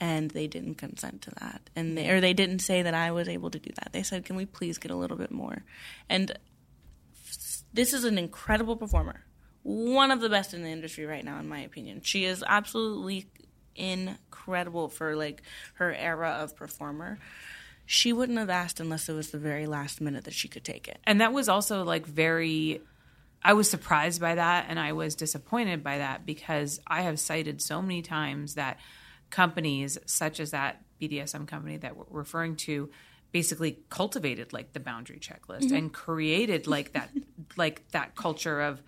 and they didn't consent to that, and they, or they didn't say that I was able to do that. They said, "Can we please get a little bit more?" And this is an incredible performer, one of the best in the industry right now, in my opinion. She is absolutely incredible for like her era of performer she wouldn't have asked unless it was the very last minute that she could take it. And that was also like very I was surprised by that and I was disappointed by that because I have cited so many times that companies such as that BDSM company that we're referring to basically cultivated like the boundary checklist mm-hmm. and created like that *laughs* like that culture of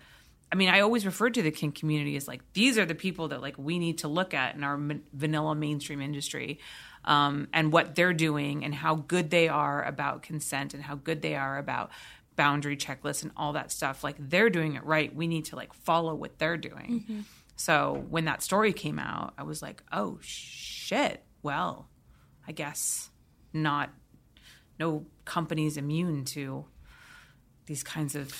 I mean, I always refer to the kink community as like these are the people that like we need to look at in our vanilla mainstream industry um, and what they're doing and how good they are about consent and how good they are about boundary checklists and all that stuff. Like they're doing it right. We need to like follow what they're doing. Mm-hmm. So when that story came out, I was like, oh shit. Well, I guess not. No company's immune to these kinds of.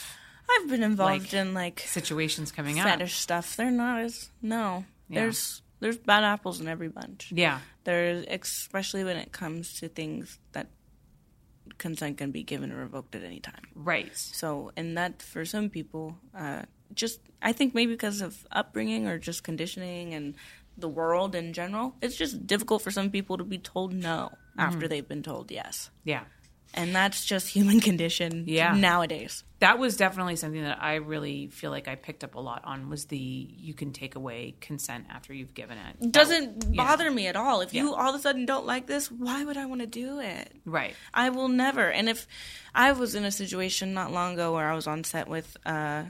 I've been involved like, in like situations coming fetish out. Fetish stuff. They're not as no. Yeah. There's there's bad apples in every bunch. Yeah. There's especially when it comes to things that consent can be given or revoked at any time. Right. So, and that for some people, uh, just I think maybe because of upbringing or just conditioning and the world in general, it's just difficult for some people to be told no mm-hmm. after they've been told yes. Yeah and that's just human *laughs* condition yeah. nowadays. That was definitely something that i really feel like i picked up a lot on was the you can take away consent after you've given it. Doesn't that, bother yeah. me at all. If you all of a sudden don't like this why would i want to do it? Right. I will never. And if i was in a situation not long ago where i was on set with uh,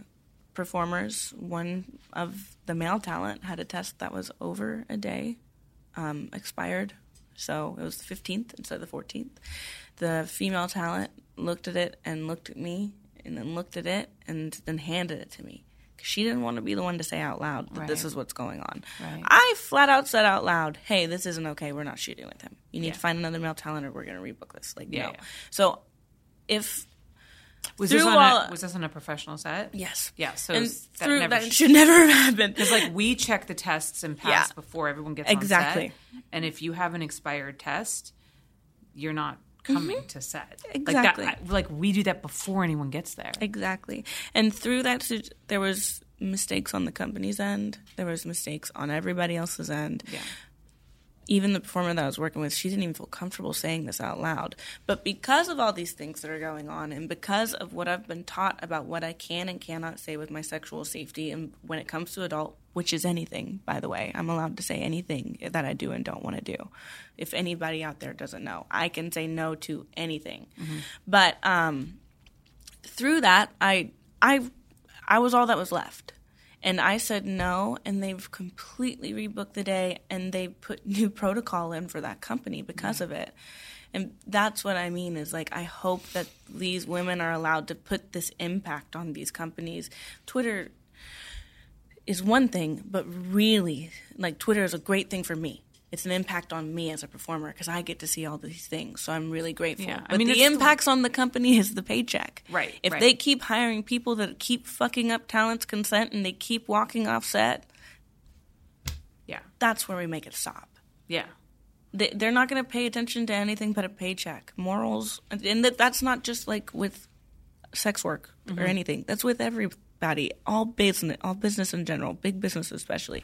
performers one of the male talent had a test that was over a day um, expired. So it was the 15th instead of the 14th the female talent looked at it and looked at me and then looked at it and then handed it to me because she didn't want to be the one to say out loud that right. this is what's going on. Right. I flat out said out loud, "Hey, this isn't okay. We're not shooting with him. You need yeah. to find another male talent, or we're going to rebook this." Like, yeah, no. Yeah. So, if was this, on all, a, was this on a professional set? Yes. Yeah. So and that, through, never that should never have happened. Because like we check the tests and pass yeah. before everyone gets exactly. And if you have an expired test, you're not coming mm-hmm. to set. Exactly. Like, that, like we do that before anyone gets there. Exactly. And through that, there was mistakes on the company's end. There was mistakes on everybody else's end. Yeah. Even the performer that I was working with, she didn't even feel comfortable saying this out loud. But because of all these things that are going on, and because of what I've been taught about what I can and cannot say with my sexual safety, and when it comes to adult which is anything, by the way. I'm allowed to say anything that I do and don't want to do. If anybody out there doesn't know, I can say no to anything. Mm-hmm. But um, through that, I I I was all that was left. And I said no, and they've completely rebooked the day, and they put *laughs* new protocol in for that company because of it. And that's what I mean is like, I hope that these women are allowed to put this impact on these companies. Twitter is one thing, but really, like Twitter is a great thing for me it's an impact on me as a performer because I get to see all these things. So I'm really grateful. Yeah, I but mean, the it's the- impacts on the company is the paycheck. Right, If right. they keep hiring people that keep fucking up talent's consent and they keep walking off set, Yeah. that's where we make it stop. Yeah. They, they're not going to pay attention to anything but a paycheck, morals, and- that, that's not just like with sex work or mm-hmm. anything. That's with everybody, all business, all business in general, big business especially.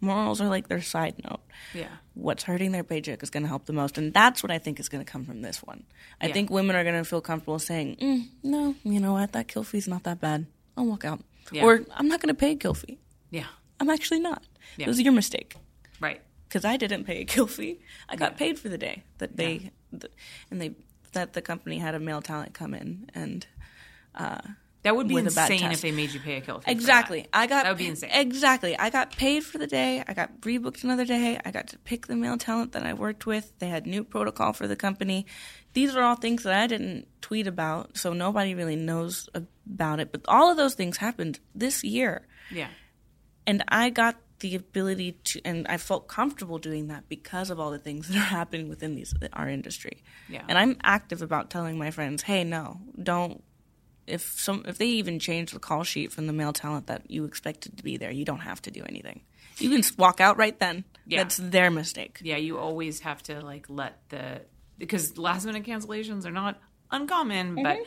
Morals are like their side note. Yeah. What's hurting their paycheck is going to help the most, and that's what I think is going to come from this one. I Yeah. think women are going to feel comfortable saying, mm, "No, you know what? That kill fee's not that bad. I'll walk out," Yeah. or "I'm not going to pay a kill fee. Yeah. I'm actually not. Yeah. It was your mistake." Right. because I didn't pay a kill fee. I got paid for the day that they th- and they that the company had a male talent come in and That would be With a bad insane if they made you pay a kill fee. for exactly. I got That would be insane. Exactly. I got paid for the day. I got rebooked another day. I got to pick the male talent that I worked with. They had new protocol for the company. These are all things that I didn't tweet about, so nobody really knows about it. But all of those things happened this year. Yeah. and I got the ability to, and I felt comfortable doing that because of all the things *laughs* that are happening within these our industry. Yeah. And I'm active about telling my friends, hey, no, don't. If some, if they even change the call sheet from the male talent that you expected to be there, you don't have to do anything. You can walk out right then. Yeah. That's their mistake. Yeah. You always have to like let the because last minute cancellations are not uncommon, mm-hmm. but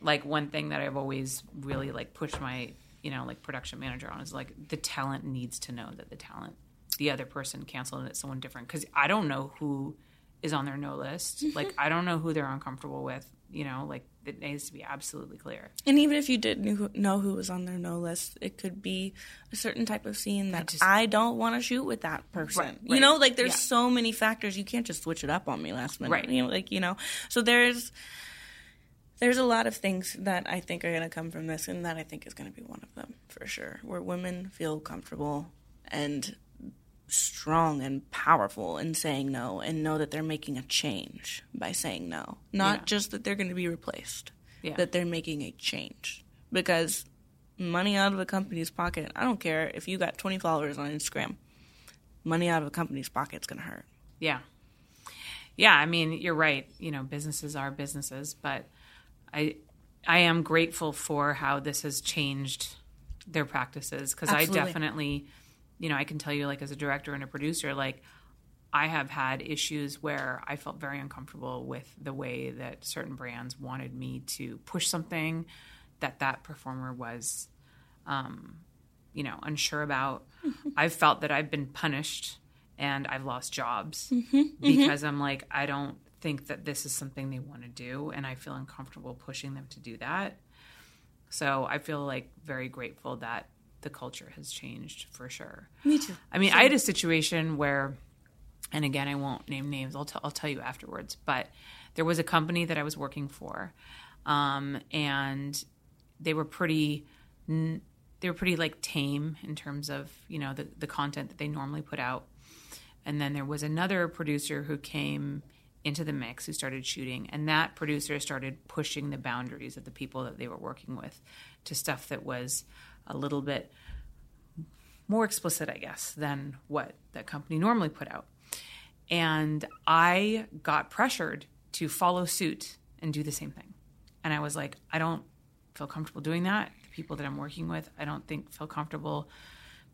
like one thing that I've always really like pushed my you know like production manager on is like the talent needs to know that the talent the other person canceled and it's someone different because I don't know who is on their no list. Mm-hmm. Like I don't know who they're uncomfortable with. You know, like it needs to be absolutely clear. And even if you didn't know who was on their no list, it could be a certain type of scene that just- I don't want to shoot with that person. Right, You know, like there's Yeah. so many factors. You can't just switch it up on me last minute. Right. You know, like you know. So there's there's a lot of things that I think are going to come from this, and that I think is going to be one of them for sure. Where women feel comfortable and strong and powerful in saying no, and know that they're making a change by saying no, not Yeah. just that they're going to be replaced Yeah. that they're making a change because money out of a company's pocket. I don't care if you got 20 followers on Instagram. Money out of a company's pocket's going to hurt. Yeah. Yeah, I mean, you're right. You know, businesses are businesses, but I I am grateful for how this has changed their practices because I definitely, you know, I can tell you like as a director and a producer like I have had issues where I felt very uncomfortable with the way that certain brands wanted me to push something that that performer was um, you know, unsure about. *laughs* I've felt that I've been punished and I've lost jobs because I'm like, I don't think that this is something they want to do, and I feel uncomfortable pushing them to do that. So I feel like very grateful that the culture has changed for sure. Me too. I mean, I had a situation where, and again, I won't name names. I'll, t- I'll tell you afterwards. But there was a company that I was working for, um, and they were pretty, n- they were pretty like tame in terms of you know the the content that they normally put out. And then there was another producer who came into the mix who started shooting, and that producer started pushing the boundaries of the people that they were working with to stuff that was a little bit more explicit, I guess, than what that company normally put out. And I got pressured to follow suit and do the same thing. And I was like, I don't feel comfortable doing that. The people that I'm working with, I don't think feel comfortable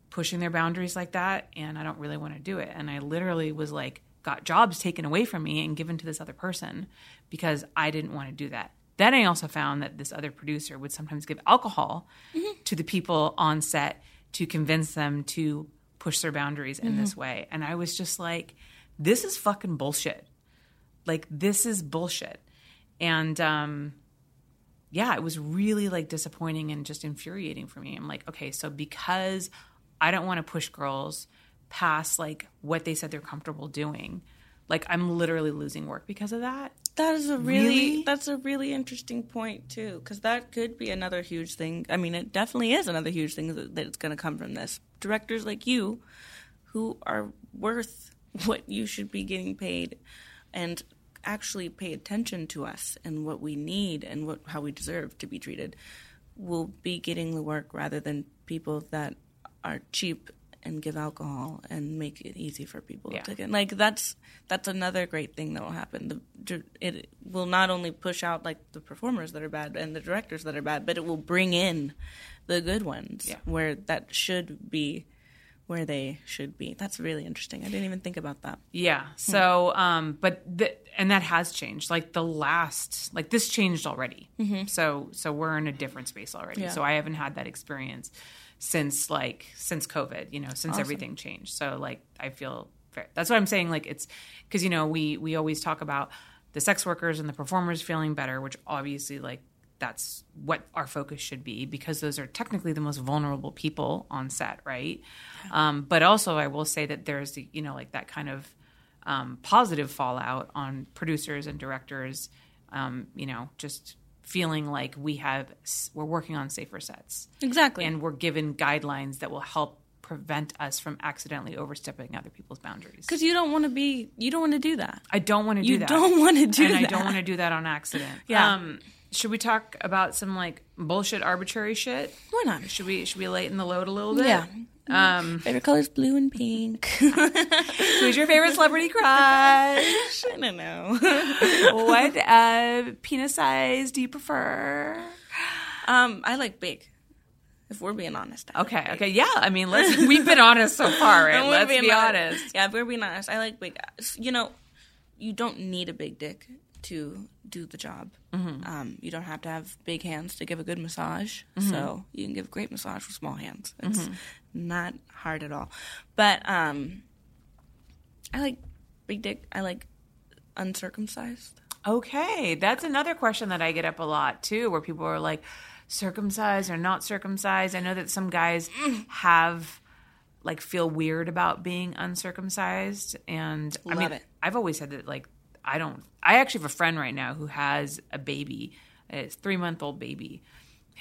pushing their boundaries like that. And I don't really want to do it. And I literally was like, got jobs taken away from me and given to this other person because I didn't want to do that. Then I also found that this other producer would sometimes give alcohol to the people on set to convince them to push their boundaries in this way. And I was just like, this is fucking bullshit. Like, this is bullshit. And, um, yeah, it was really like disappointing and just infuriating for me. I'm like, okay, so because I don't want to push girls past like what they said they're comfortable doing, like I'm literally losing work because of that. That is a really, Really? that's a really interesting point too, because that could be another huge thing. I mean, it definitely is another huge thing that, it's going to come from this. Directors like you, who are worth what you should be getting paid, and actually pay attention to us and what we need and what how we deserve to be treated, will be getting the work rather than people that are cheap and give alcohol and make it easy for people Yeah. to get like that's that's another great thing that will happen. The, it will not only push out like the performers that are bad and the directors that are bad, but it will bring in the good ones Yeah. where that should be where they should be. That's really interesting. I didn't even think about that. Yeah. So, um, but the, and that has changed. Like the last, like this changed already. So, so we're in a different space already. Yeah. So I haven't had that experience since like since COVID. You know, since everything changed. So like I feel fair. That's what I'm saying. Like it's because you know we we always talk about the sex workers and the performers feeling better, which obviously like that's what our focus should be because those are technically the most vulnerable people on set, right? Um, but also, I will say that there's the, you know like that kind of um, positive fallout on producers and directors. Um, you know, just feeling like we have we're working on safer sets Exactly. and we're given guidelines that will help prevent us from accidentally overstepping other people's boundaries. Because you don't want to be, you don't want to do that. I don't want to do You that. You don't want to do and that. I don't want to do that on accident. Yeah. Um, should we talk about some like bullshit arbitrary shit? Why not? Should we should we lighten the load a little bit? Yeah. Um, Favorite colors blue and pink. *laughs* who's your favorite celebrity crush? I don't know. what uh, penis size do you prefer? um, I like big. If we're being honest. I Okay, big. okay, yeah. I mean, let's we've been honest so far, right? *laughs* Let's be honest. Yeah, if we're being honest, I like big. You know, you don't need a big dick to do the job. Mm-hmm. Um, you don't have to have big hands to give a good massage. Mm-hmm. So you can give a great massage with small hands. It's not hard at all. But um, I like big dick. I like uncircumcised. Okay, that's another question that I get up a lot too, where people are like, circumcised or not circumcised. I know that some guys have like feel weird about being uncircumcised, and I Love mean, it. I've always said that like I don't. I actually have a friend right now who has a baby, a three month old baby.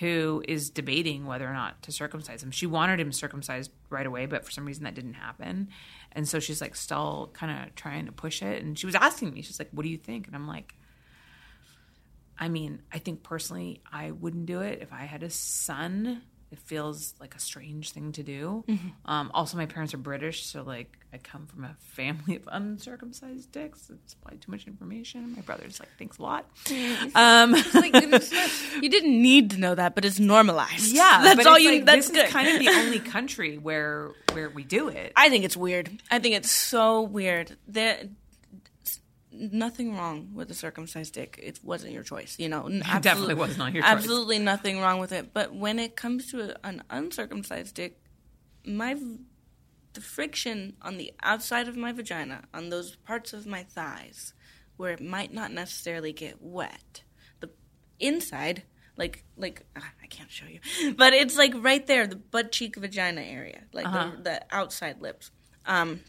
Who is debating whether or not to circumcise him? She wanted him circumcised right away, but for some reason that didn't happen. And so she's like still kind of trying to push it. And she was asking me, she's like, "What do you think?" And I'm like, I mean, I think personally, I wouldn't do it if I had a son. It feels like a strange thing to do. Um, also, my parents are British, so like I come from a family of *laughs* uncircumcised dicks. It's probably too much information. My brother's like thinks a lot. *laughs* Um, Like, *laughs* you didn't need to know that, but it's normalized. yeah, that's all you. like, that's this good. is kind of the only country where where we do it. I think it's weird. I think it's so weird. There, nothing wrong with a circumcised dick. It wasn't your choice. You know, It definitely was not your choice. Absolutely nothing wrong with it. But when it comes to a, an uncircumcised dick, my the friction on the outside of my vagina, on those parts of my thighs, where it might not necessarily get wet, the inside. Like, like ah, I can't show you, *laughs* but it's like right there, the butt cheek vagina area, like Uh-huh. the, the outside lips. Um,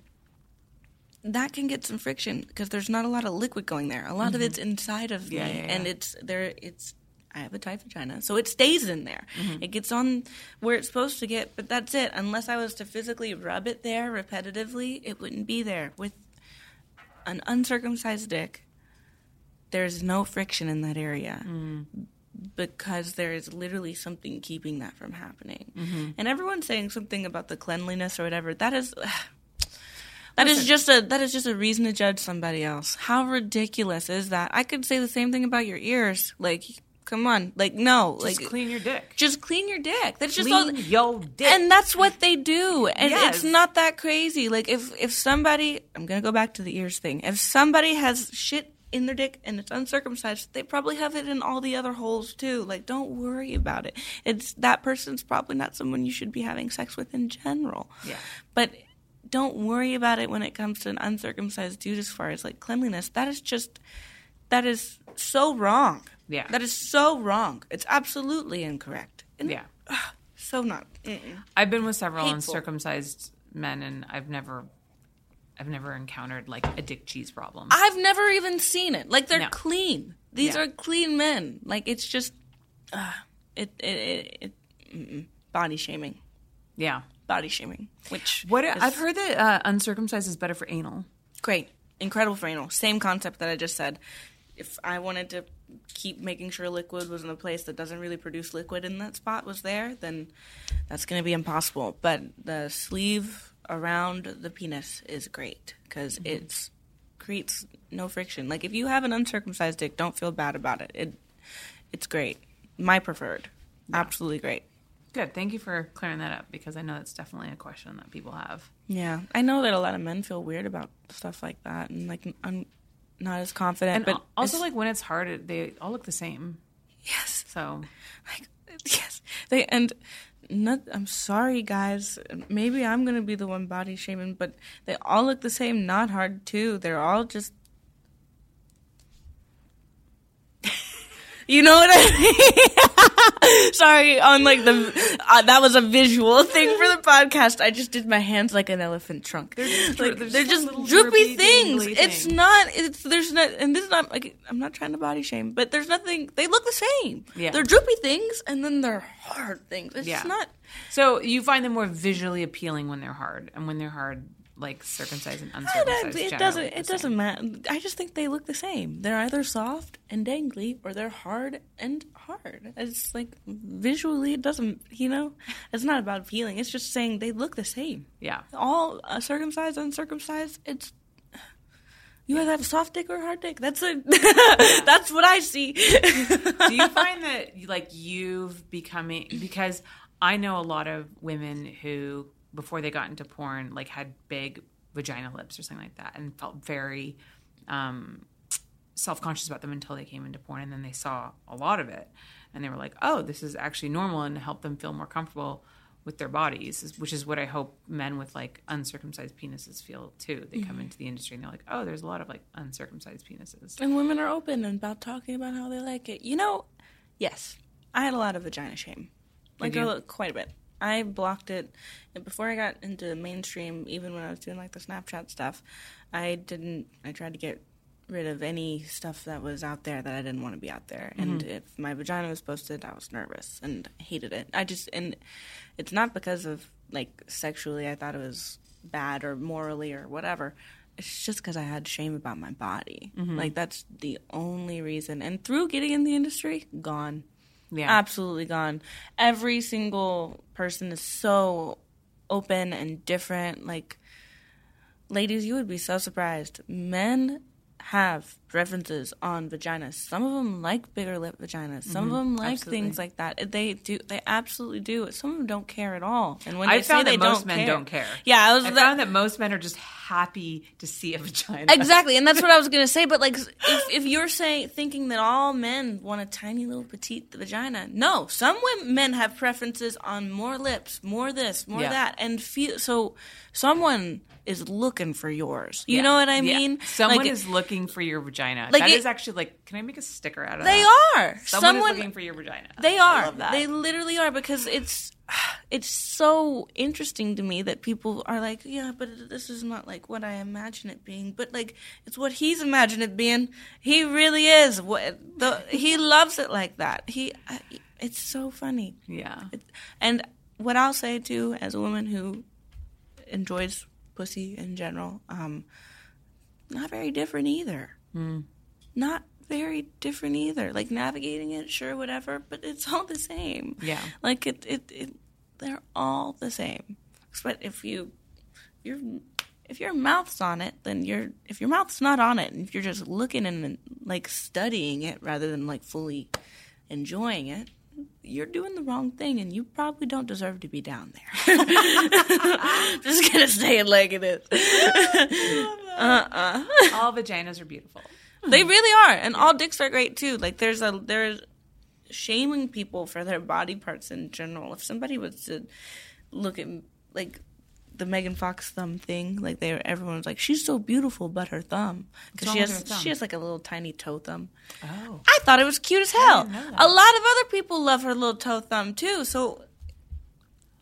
that can get some friction because there's not a lot of liquid going there. A lot of it's inside of Mm-hmm. Yeah, me, yeah, and it's there. It's I have a tight vagina, so it stays in there. Mm-hmm. It gets on where it's supposed to get, but that's it. Unless I was to physically rub it there repetitively, it wouldn't be there. With an uncircumcised dick, there's no friction in that area. Mm. Because there is literally something keeping that from happening, Mm-hmm. and everyone's saying something about the cleanliness or whatever. That is, *sighs* that is just a that is just a reason to judge somebody else. How ridiculous is that? I could say the same thing about your ears. Like, come on, like no, Just like clean your dick. just clean your dick. That's just Clean all. your dick. And that's what they do, and Yes. it's not that crazy. Like if if somebody, I'm gonna go back to the ears thing. If somebody has shit in their dick and it's uncircumcised, they probably have it in all the other holes too. Like don't worry about it. It's that person's probably not someone you should be having sex with in general. Yeah. But don't worry about it when it comes to an uncircumcised dude as far as like cleanliness. That is just that is so wrong. Yeah. That is so wrong. It's absolutely incorrect. And yeah. so not. Mm-mm. I've been with several Hateful. uncircumcised men, and I've never, I've never encountered like a dick cheese problem. I've never even seen it. Like they're No. clean. These Yeah. are clean men. Like it's just, uh, it it it, it body shaming, yeah. Body shaming. Which What is I've heard that uh, uncircumcised is better for anal. great, incredible for anal. Same concept that I just said. If I wanted to keep making sure liquid was in a place that doesn't really produce liquid in that spot was there, then that's going to be impossible. But the sleeve around the penis is great because Mm-hmm. it's creates no friction. Like if you have an uncircumcised dick, don't feel bad about it. It it's great. My preferred. Absolutely great. Good. Thank you for clearing that up because I know that's definitely a question that people have. Yeah, I know that a lot of men feel weird about stuff like that, and like I'm not as confident. And but also, like when it's hard, they all look the same. yes, So like yes, they and not. I'm sorry, guys. Maybe I'm gonna be the one body shaming, but they all look the same. Not hard too. They're all just. *laughs* You know what I mean? *laughs* *laughs* Sorry, on like the uh, that was a visual thing for the podcast. I just did my hands like an elephant trunk. They're just like, they're they're just just droopy things. dangly It's things. not. It's there's not, and this is not like I'm not trying to body shame, but there's nothing. They look the same. Yeah. they're droopy things, and then they're hard things. It's Yeah. not. So you find them more visually appealing when they're hard, and when they're hard, like circumcised and uncircumcised. it generally doesn't. It doesn't matter. I just think they look the same. They're either soft and dangly, or they're hard and hard. It's like visually, it doesn't. You know, it's not about feeling. It's just saying they look the same. Yeah. All uh, circumcised, uncircumcised. It's you either have a soft dick or a hard dick. That's it. *laughs* That's what I see. Do you find that like you've becoming because I know a lot of women who before they got into porn like had big vagina lips or something like that and felt very um, self-conscious about them until they came into porn and then they saw a lot of it. And they were like oh this is actually normal and helped them feel more comfortable with their bodies which is what i hope men with like uncircumcised penises feel too. They come into the industry and they're like oh there's a lot of like uncircumcised penises. And women are open about talking about how they like it. You know, yes, I had a lot of vagina shame, like a, quite a bit. I blocked it and before I got into the mainstream. Even when I was doing like the Snapchat stuff, I didn't. I tried to get rid of any stuff that was out there that I didn't want to be out there. And mm-hmm. if my vagina was posted, I was nervous and hated it. I just and it's not because of like sexually. I thought it was bad or morally or whatever. It's just because I had shame about my body. Mm-hmm. Like that's the only reason. And through getting in the industry, gone yeah absolutely gone. Every single person is so open and different. Like, ladies, you would be so surprised. Men have preferences on vaginas. Some of them like bigger lip vaginas. Some mm-hmm. of them like absolutely. things like that. They do. They absolutely do. Some of them don't care at all. And when I found that most don't men care, don't care. Yeah, I was. I that- found that most men are just happy to see a vagina. Exactly, and that's what I was gonna say. But like, *laughs* if, if you're saying thinking that all men want a tiny little petite vagina, no. Some women, men have preferences on more lips, more this, more Yeah. that, and feel so. Someone is looking for yours. You Yeah. know what I Yeah. mean? Someone Like, is looking for your vagina. Like That it- is actually like, can I make a sticker out of They that? They are. Someone, Someone, is looking for your vagina. They are. They literally are because it's *sighs* it's so interesting to me that people are like, yeah, but this is not like what I imagine it being. But like, it's what he's imagined it being. He really is. What the he *laughs* loves it like that. He, it's so funny. yeah. It, and what I'll say too, as a woman who enjoys pussy in general, um, not very different either. Not very different either. Like navigating it, sure, whatever, but it's all the same. Yeah. Like it, it, it they're all the same. But if you, your, if your mouth's on it, then you're. If your mouth's not on it, and if you're just looking and like studying it rather than like fully enjoying it, you're doing the wrong thing, and you probably don't deserve to be down there. *laughs* *laughs* just gonna say it like it is. *laughs* Uh-uh. All vaginas are beautiful. They hmm. really are, and all dicks are great too. Like there's a there's shaming people for their body parts in general. If somebody was to look at like the Megan Fox thumb thing, like they everyone's like she's so beautiful, but her thumb because she has she has like a little tiny toe thumb. Oh. I thought it was cute as hell. didn't know that. A lot of other people love her little toe thumb too. So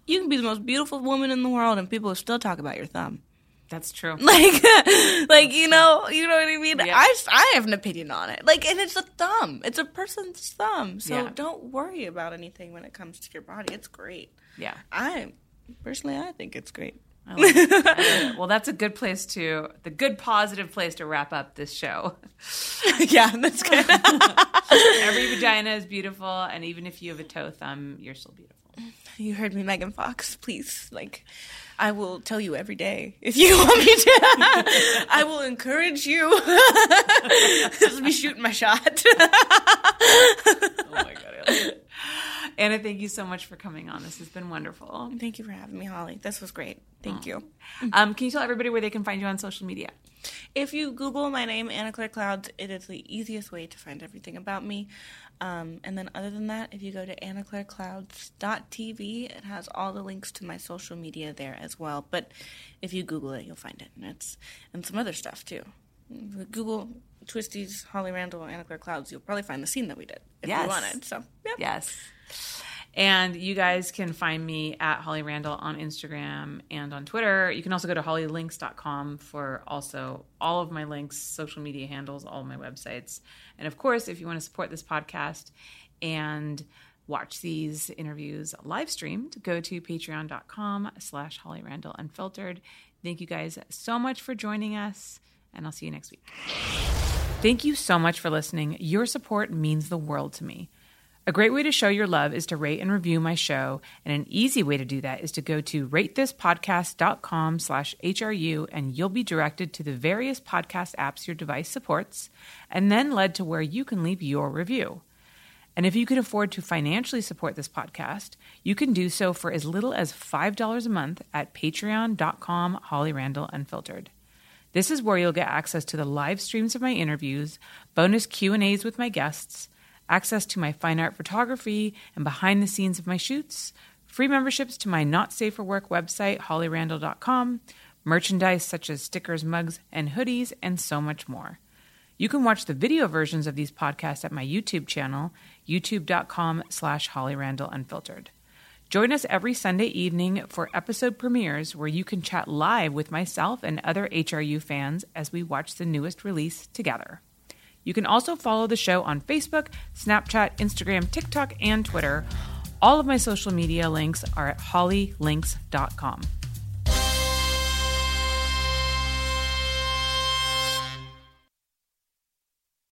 you can be the most beautiful woman in the world, and people will still talk about your thumb. That's true. *laughs* Like, *laughs* like you know, you know what I mean. Yeah. I, I have an opinion on it. Like, and it's a thumb. It's a person's thumb. So Yeah. don't worry about anything when it comes to your body. It's great. Yeah. I personally, I think it's great. I love it. I love it. *laughs* Well, that's a good place to, the good positive place to wrap up this show. *laughs* yeah, that's good. *laughs* Every vagina is beautiful, and even if you have a toe thumb, you're still beautiful. you heard me, Megan Fox. Please, like, I will tell you every day if you want me to. I will encourage you. Just be shooting my shot. Oh my god, I love it. *laughs* Anna, thank you so much for coming on. This has been wonderful. Thank you for having me, Holly. This was great. Thank you. *laughs* Um, can you tell everybody where they can find you on social media? If you Google my name, Anna Claire Clouds, it is the easiest way to find everything about me. Um, and then, other than that, if you go to annaclaireclouds.tv, it has all the links to my social media there as well. But if you Google it, you'll find it, and it's and some other stuff too. Google Twistys, Holly Randall, Anna Claire Clouds. You'll probably find the scene that we did if Yes. you wanted. So, yeah. Yes. And you guys can find me at Holly Randall on Instagram and on Twitter. You can also go to hollylinks.com for also all of my links, social media handles, all of my websites. And of course, if you want to support this podcast and watch these interviews live streamed, go to patreon.com slash Holly Randall Unfiltered. Thank you guys so much for joining us, and I'll see you next week. Thank you so much for listening. Your support means the world to me. A great way to show your love is to rate and review my show, and an easy way to do that is to go to ratethispodcast.com slash HRU, and you'll be directed to the various podcast apps your device supports, and then led to where you can leave your review. And if you can afford to financially support this podcast, you can do so for as little as $5 a month at patreon.com Holly Randall Unfiltered. This is where you'll get access to the live streams of my interviews, bonus Q&As with my guests, access to my fine art photography and behind the scenes of my shoots, free memberships to my Not Safe for Work website hollyrandall.com, merchandise such as stickers, mugs, and hoodies, and so much more. You can watch the video versions of these podcasts at my YouTube channel, youtube.com slash hollyrandallunfiltered. Join us every Sunday evening for episode premieres where you can chat live with myself and other HRU fans as we watch the newest release together. You can also follow the show on Facebook, Snapchat, Instagram, TikTok, and Twitter. All of my social media links are at hollylinks.com.